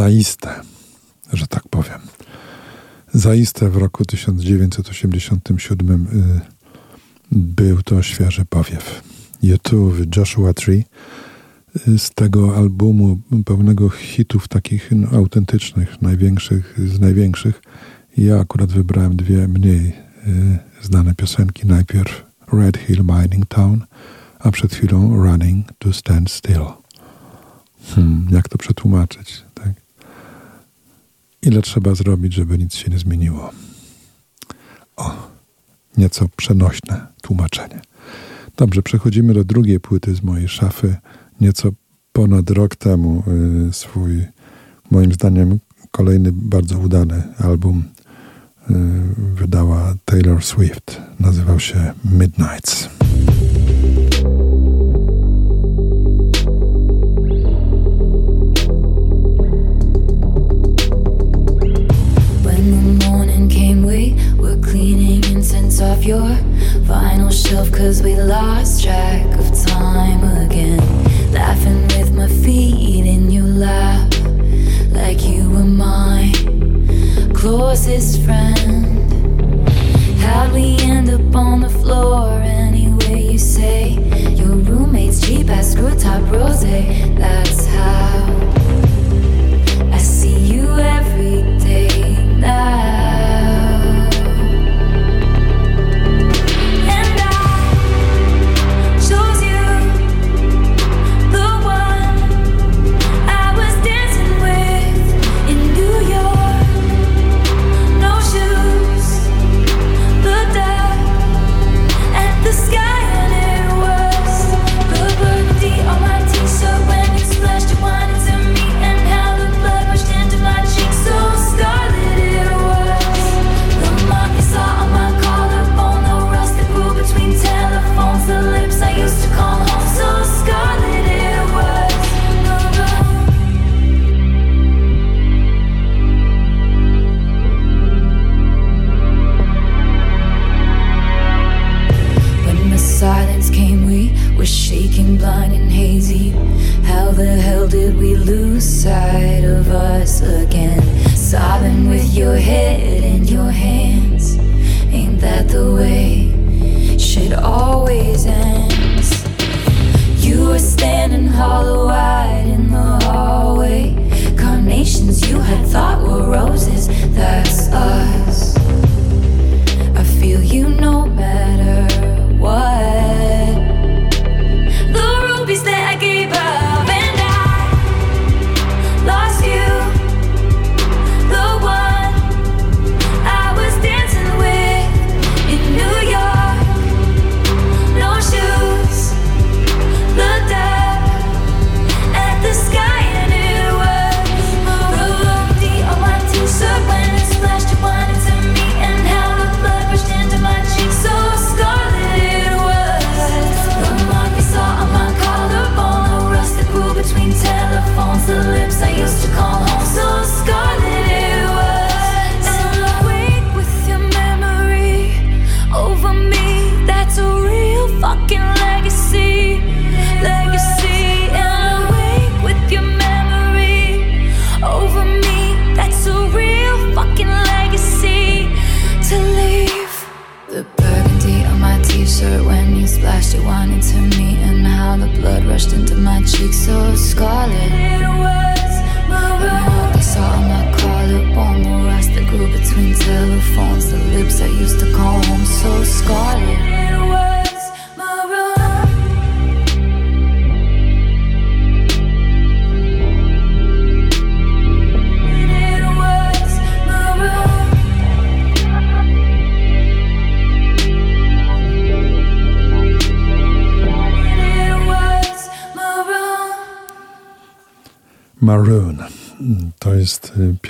zaiste, że tak powiem. Zaiste w roku 1987 y, był to świeży powiew. YouTube Joshua Tree y, z tego albumu pełnego hitów takich no, autentycznych, największych z największych. Ja akurat wybrałem dwie mniej y, znane piosenki. Najpierw Red Hill Mining Town, a przed chwilą Running to Stand Still. Hmm, jak to przetłumaczyć? Ile trzeba zrobić, żeby nic się nie zmieniło? O, nieco przenośne tłumaczenie. Dobrze, przechodzimy do drugiej płyty z mojej szafy. Nieco ponad rok temu y, swój, moim zdaniem, kolejny bardzo udany album y, wydała Taylor Swift. Nazywał się Midnights. Off your vinyl shelf cause we lost track of time again. Laughing with my feet in your lap, like you were my closest friend. How'd we end up on the floor anyway? You say your roommate's cheap ass screw top rose. That's how I see you every day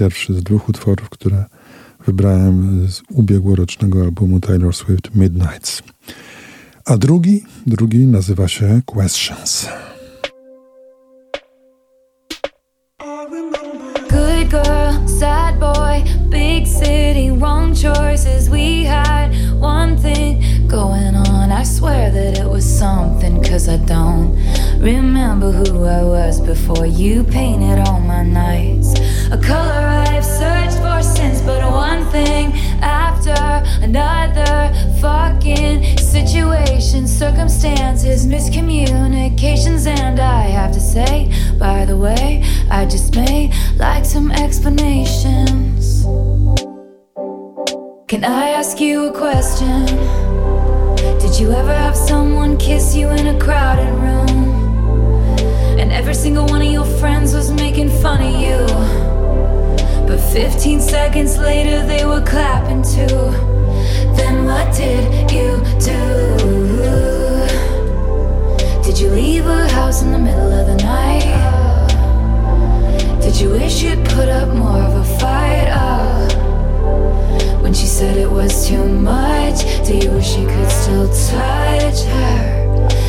pierwszy z dwóch utworów, które wybrałem z ubiegłorocznego albumu Taylor Swift Midnights. A drugi, drugi nazywa się Questions. 15 seconds later, they were clapping too. Then what did you do? Did you leave a house in the middle of the night? Did you wish you'd put up more of a fight? Oh. When she said it was too much, do you wish you could still touch her?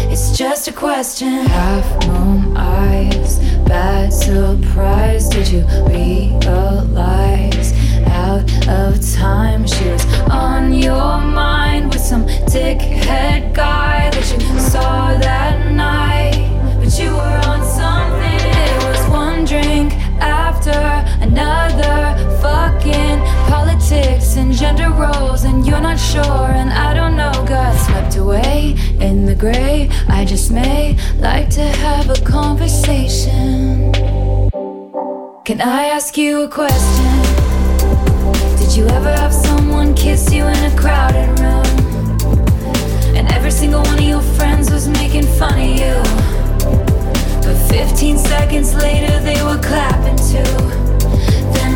It's just a question. Half moon eyes, bad surprise. Did you realize? Out of time, she was on your mind with some dickhead guy that you saw that night. But you were on something. It was one drink after another. Fucking politics and gender roles, and you're not sure, and I don't know. Got swept away in the gray. I just may like to have a conversation. Can I ask you a question? Did you ever have someone kiss you in a crowded room? And every single one of your friends was making fun of you. But 15 seconds later, they were clapping too.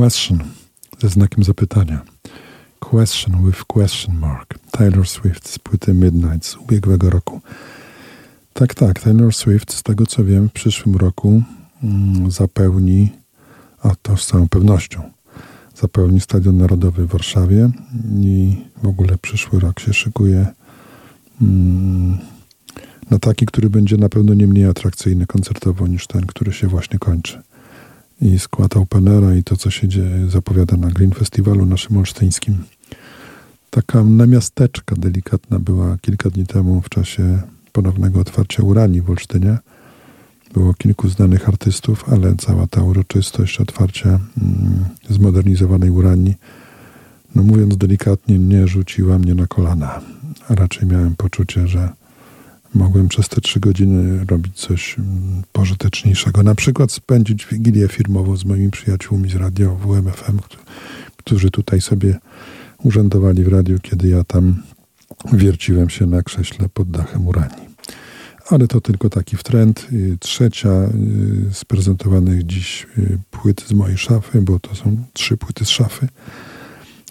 Question ze znakiem zapytania. Question with question mark. Taylor Swift z płyty Midnight z ubiegłego roku. Tak, tak, Taylor Swift z tego co wiem w przyszłym roku mm, zapełni, a to z całą pewnością, zapełni Stadion Narodowy w Warszawie i w ogóle przyszły rok się szykuje mm, na taki, który będzie na pewno nie mniej atrakcyjny koncertowo niż ten, który się właśnie kończy i skład openera i to, co się dzieje, zapowiada na Green Festiwalu naszym olsztyńskim. Taka namiasteczka delikatna była kilka dni temu w czasie ponownego otwarcia Uranii w Olsztynie. Było kilku znanych artystów, ale cała ta uroczystość otwarcia mm, zmodernizowanej Uranii, no mówiąc delikatnie, nie rzuciła mnie na kolana. A raczej miałem poczucie, że mogłem przez te trzy godziny robić coś mm, pożyteczniejszego. Na przykład spędzić wigilię firmową z moimi przyjaciółmi z radia WMFM, któ- którzy tutaj sobie urzędowali w radiu, kiedy ja tam wierciłem się na krześle pod dachem uranii. Ale to tylko taki wtręt. Y, Trzecia y, z prezentowanych dziś y, płyt z mojej szafy, bo to są trzy płyty z szafy,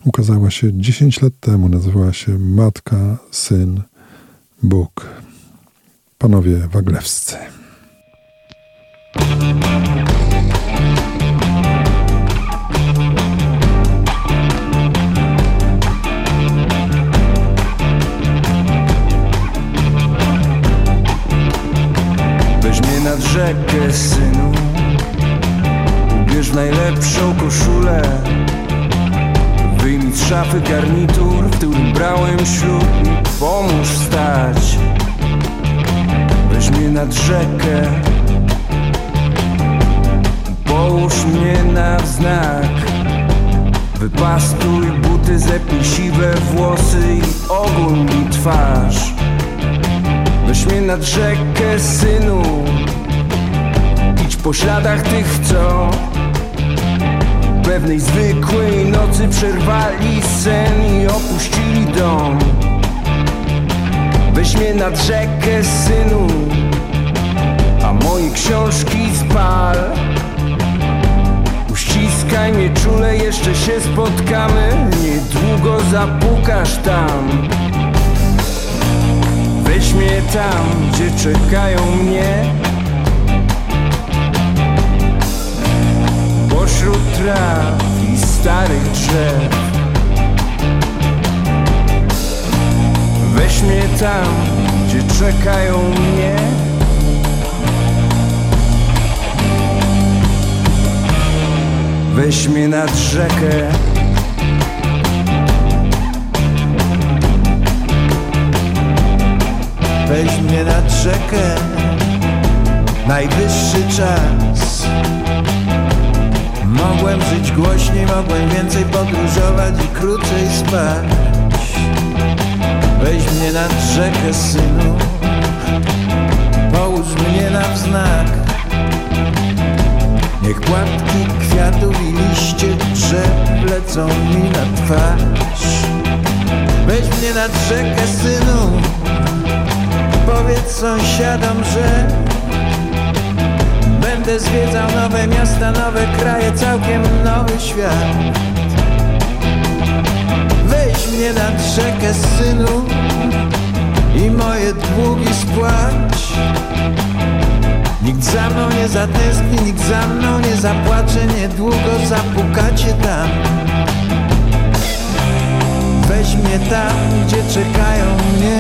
ukazała się 10 lat temu. Nazywała się Matka, Syn, Bóg. Panowie Waglewscy. Weź mnie nad rzekę, synu. Ubierz najlepszą koszulę. Wyjmij z szafy garnitur, w którym brałem ślub i pomóż wstać Weź mnie nad rzekę. Połóż mnie na wznak Wypastuj buty, zepnij siwe włosy i ogól mi twarz. Weź mnie nad rzekę, synu. Idź po śladach tych, co Pewnej zwykłej nocy przerwali sen i opuścili dom Weź mnie nad rzekę, synu A moje książki spal Uściskaj mnie czule, jeszcze się spotkamy Niedługo zapukasz tam. Weź mnie tam, gdzie czekają mnie. Pośród traw i starych drzew Weź mnie tam, gdzie czekają mnie. Weź mnie nad rzekę. Weź mnie nad rzekę. Najwyższy czas. Mogłem żyć głośniej, mogłem więcej podróżować i krócej spać Weź mnie nad rzekę, synu. Połóż mnie na wznak. Niech płatki kwiatów i liście drzew lecą mi na twarz. Weź mnie nad rzekę, synu. Powiedz sąsiadom, że Będę zwiedzał nowe miasta, nowe kraje, całkiem nowy świat Weź mnie nad rzekę, synu I moje długi spłać. Nikt za mną nie zatęskni, nikt za mną nie zapłacze Niedługo zapukacie tam. Weź mnie tam, gdzie czekają mnie.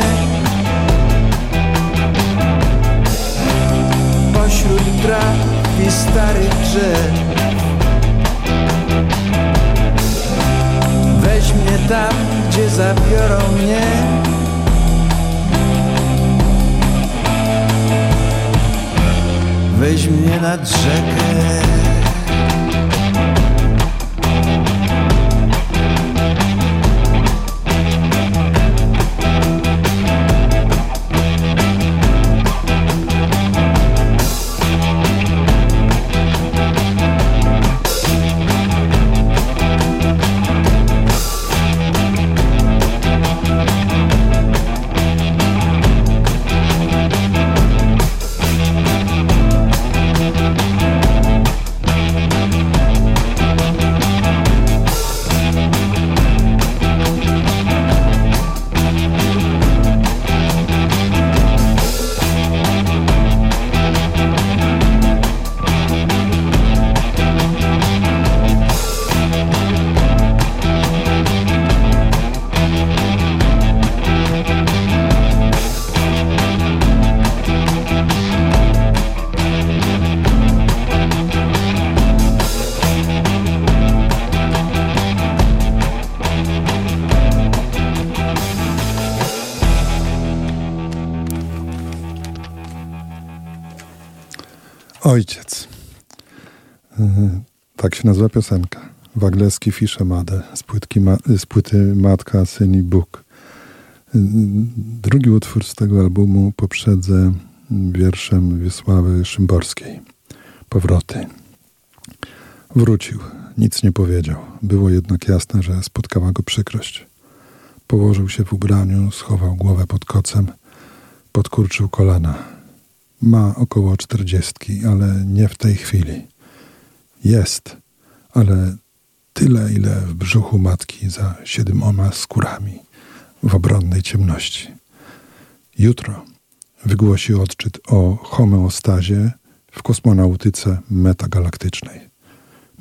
Pośród traw i starych drzew mnie tam, gdzie zabiorą mnie. Weź mnie nad rzekę Ojciec. Y, Tak się nazywa piosenka. Wagleski Fiszemade z, płytki ma, z płyty Matka, Syn i Bóg. Y, Drugi utwór z tego albumu poprzedzę wierszem Wiesławy Szymborskiej. Powroty. Wrócił, nic nie powiedział. Było jednak jasne, że spotkała go przykrość. Położył się w ubraniu, schował głowę pod kocem, podkurczył kolana. Ma około czterdziestki, ale nie w tej chwili. Jest, ale tyle, ile w brzuchu matki za siedmioma skórami w obronnej ciemności. Jutro wygłosi odczyt o homeostazie w kosmonautyce metagalaktycznej.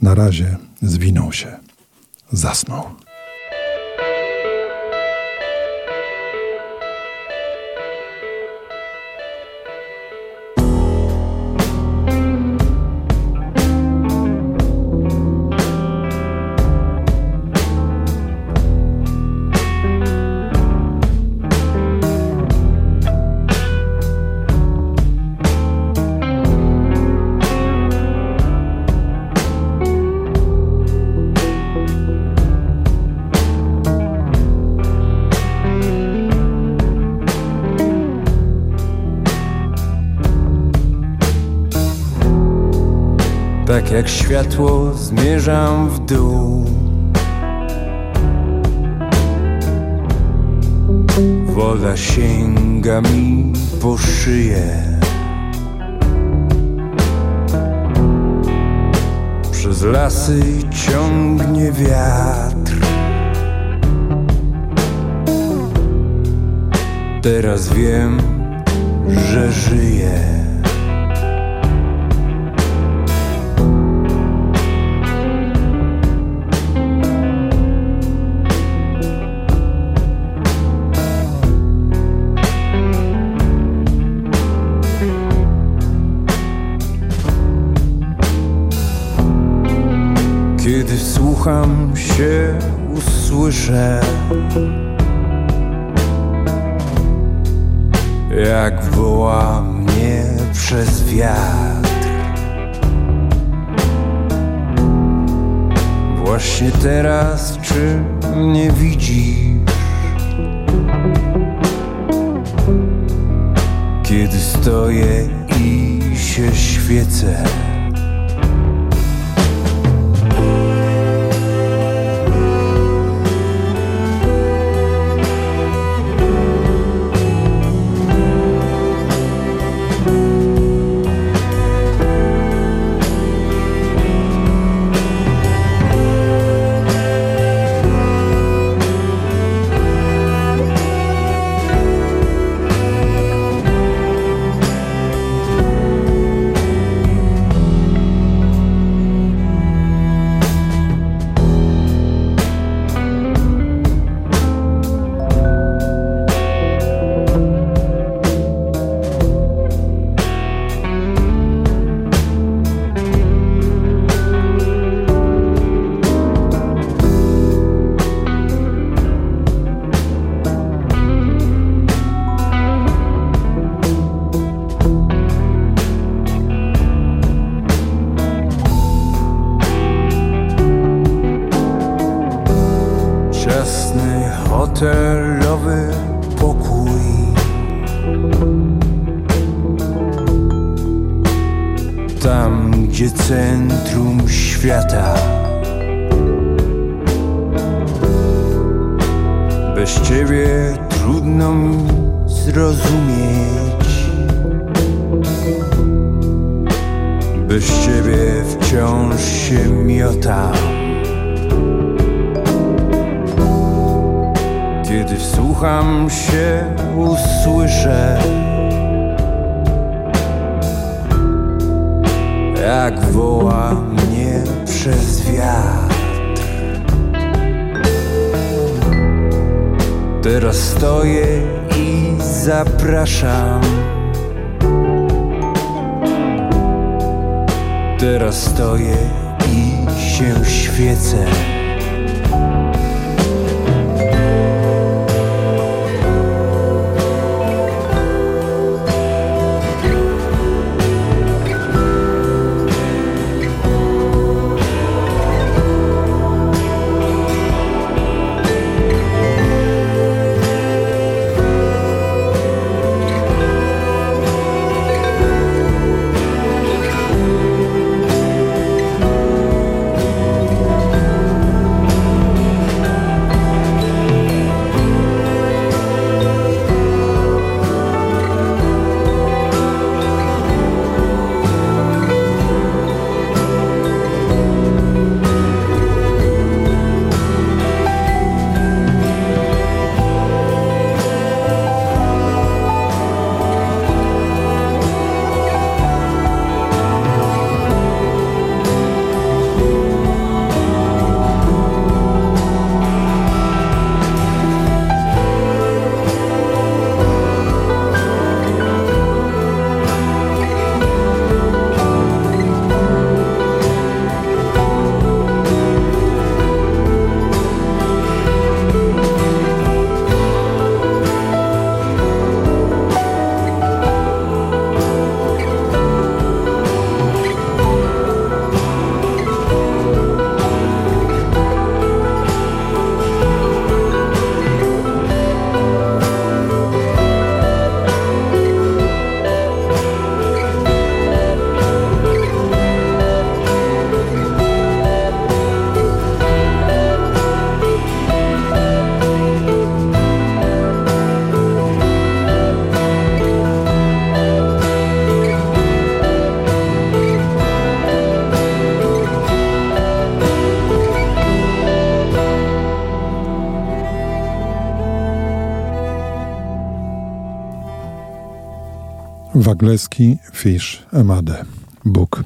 Na razie zwinął się, zasnął. Jak światło zmierzam w dół. Woda sięga mi po szyję. Przez lasy ciągnie wiatr. Teraz wiem, że żyję się, usłyszę. Jak woła mnie przez wiatr. Właśnie teraz, czy mnie widzisz? Kiedy stoję i się świecę Wagleski, Fish, Amade, Bóg.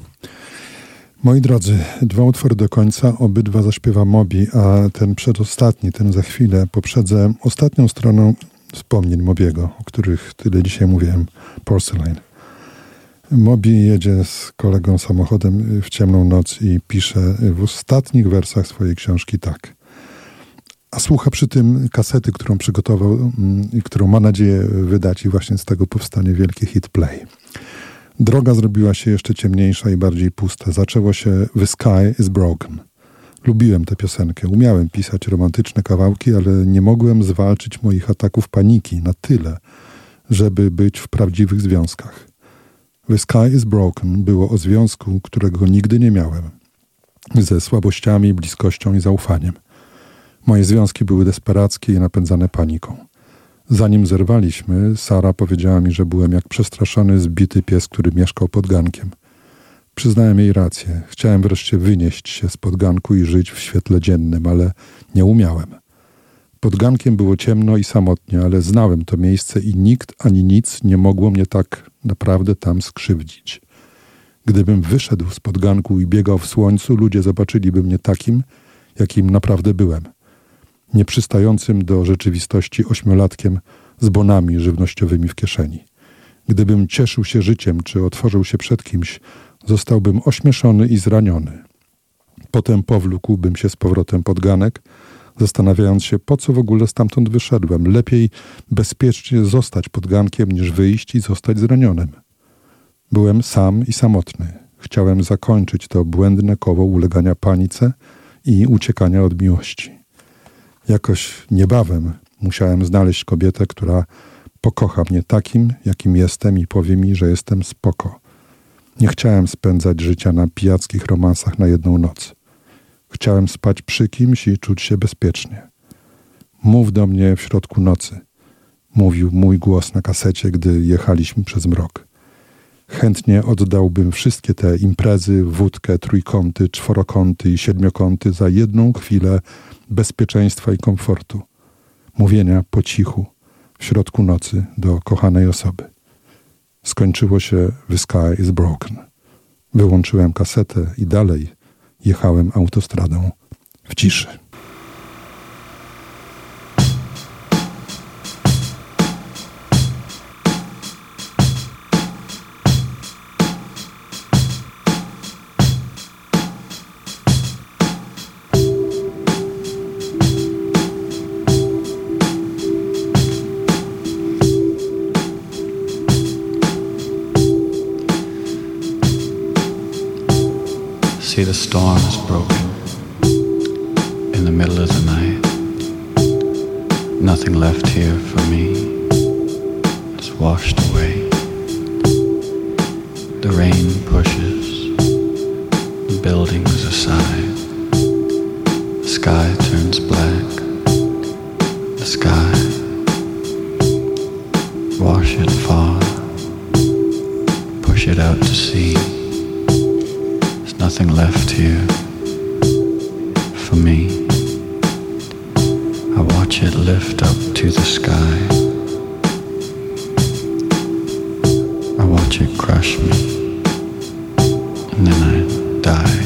Moi drodzy, dwa utwory do końca, obydwa zaśpiewa Mobi, a ten przedostatni, ten za chwilę, poprzedzę ostatnią stroną wspomnień Mobiego, o których tyle dzisiaj mówiłem, Porcelain. Mobi jedzie z kolegą samochodem w ciemną noc i pisze w ostatnich wersach swojej książki tak. A słucha przy tym kasety, którą przygotował mm, i którą ma nadzieję wydać i właśnie z tego powstanie wielki hit play. Droga zrobiła się jeszcze ciemniejsza i bardziej pusta. Zaczęło się The Sky is Broken. Lubiłem tę piosenkę. Umiałem pisać romantyczne kawałki, ale nie mogłem zwalczyć moich ataków paniki na tyle, żeby być w prawdziwych związkach. The Sky is Broken było o związku, którego nigdy nie miałem. Ze słabościami, bliskością i zaufaniem. Moje związki były desperackie i napędzane paniką. Zanim zerwaliśmy, Sara powiedziała mi, że byłem jak przestraszony, zbity pies, który mieszkał pod gankiem. Przyznałem jej rację. Chciałem wreszcie wynieść się z podganku i żyć w świetle dziennym, ale nie umiałem. Pod gankiem było ciemno i samotnie, ale znałem to miejsce i nikt ani nic nie mogło mnie tak naprawdę tam skrzywdzić. Gdybym wyszedł z podganku i biegał w słońcu, ludzie zobaczyliby mnie takim, jakim naprawdę byłem – nieprzystającym do rzeczywistości ośmiolatkiem z bonami żywnościowymi w kieszeni. Gdybym cieszył się życiem, czy otworzył się przed kimś, zostałbym ośmieszony i zraniony. Potem powlókłbym się z powrotem pod ganek, zastanawiając się, po co w ogóle stamtąd wyszedłem. Lepiej bezpiecznie zostać pod gankiem, niż wyjść i zostać zranionym. Byłem sam i samotny. Chciałem zakończyć to błędne koło ulegania panice i uciekania od miłości. Jakoś niebawem musiałem znaleźć kobietę, która pokocha mnie takim, jakim jestem i powie mi, że jestem spoko. Nie chciałem spędzać życia na pijackich romansach na jedną noc. Chciałem spać przy kimś i czuć się bezpiecznie. Mów do mnie w środku nocy. Mówił mój głos na kasecie, gdy jechaliśmy przez mrok. Chętnie oddałbym wszystkie te imprezy, wódkę, trójkąty, czworokąty i siedmiokąty za jedną chwilę bezpieczeństwa i komfortu, mówienia po cichu w środku nocy do kochanej osoby. Skończyło się The Sky is Broken. Wyłączyłem kasetę i dalej jechałem autostradą w ciszy. Lift up to the sky. I watch it crush me, and then I die.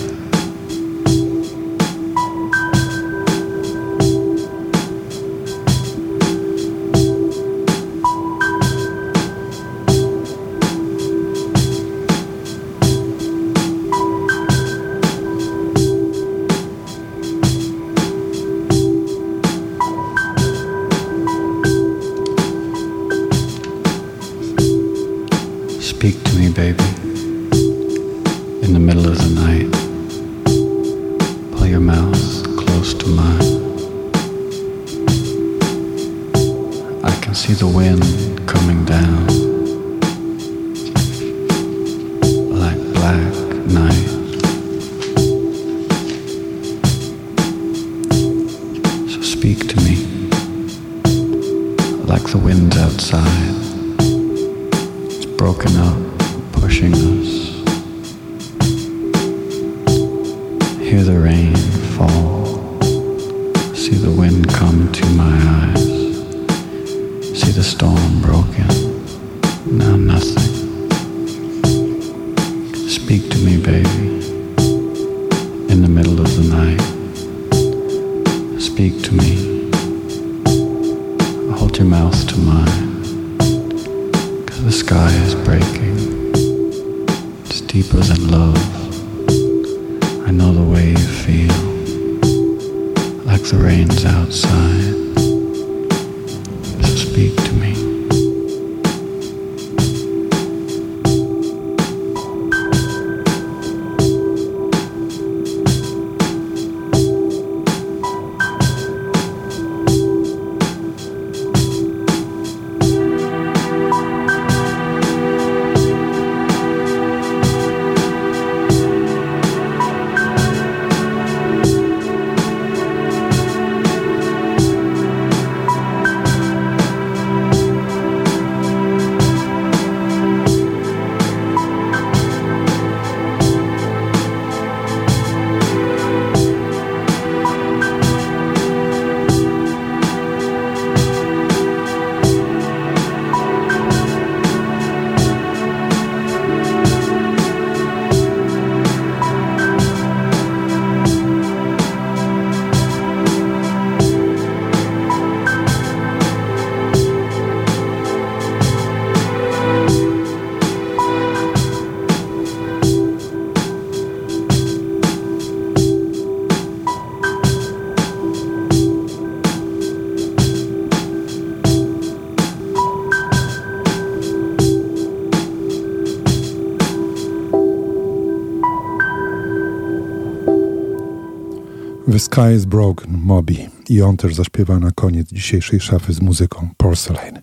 The Sky is Broken, Moby. I on też zaśpiewa na koniec dzisiejszej szafy z muzyką Porcelain.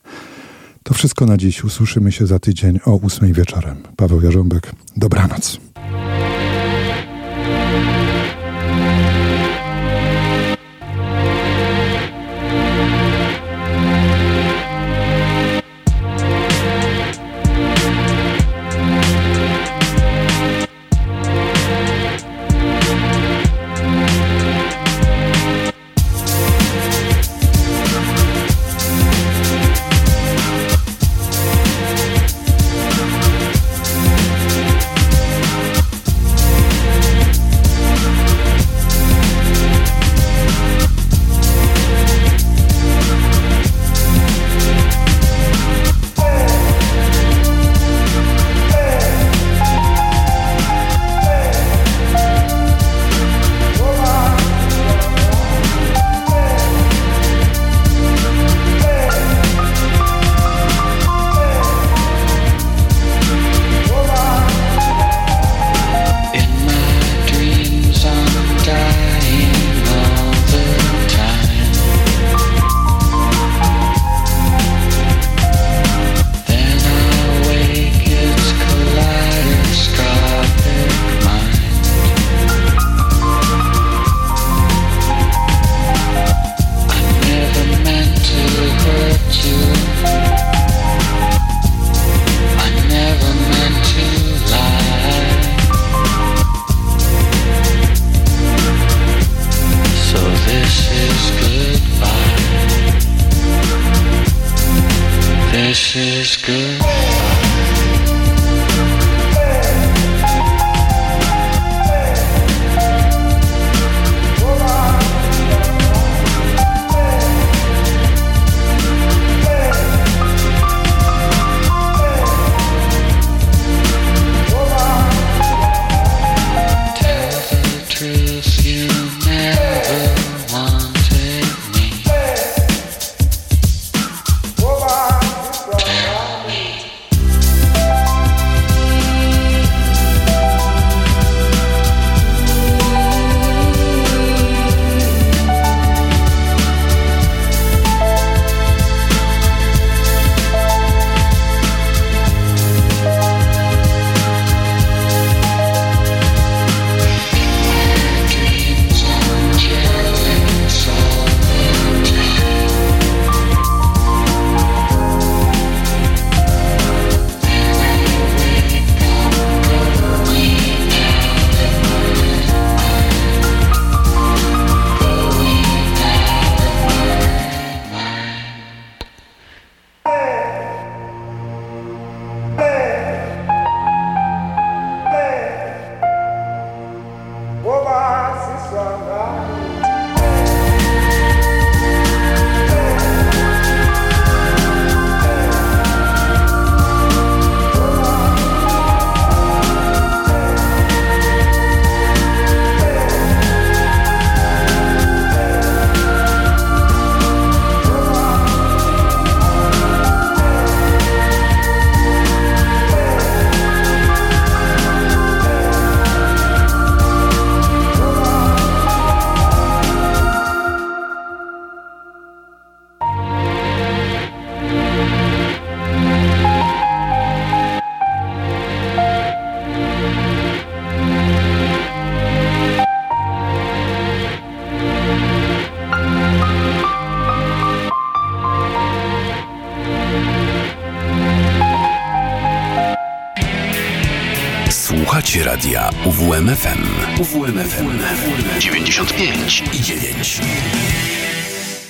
To wszystko na dziś. Usłyszymy się za tydzień o ósmej wieczorem. Paweł Jarząbek, dobranoc.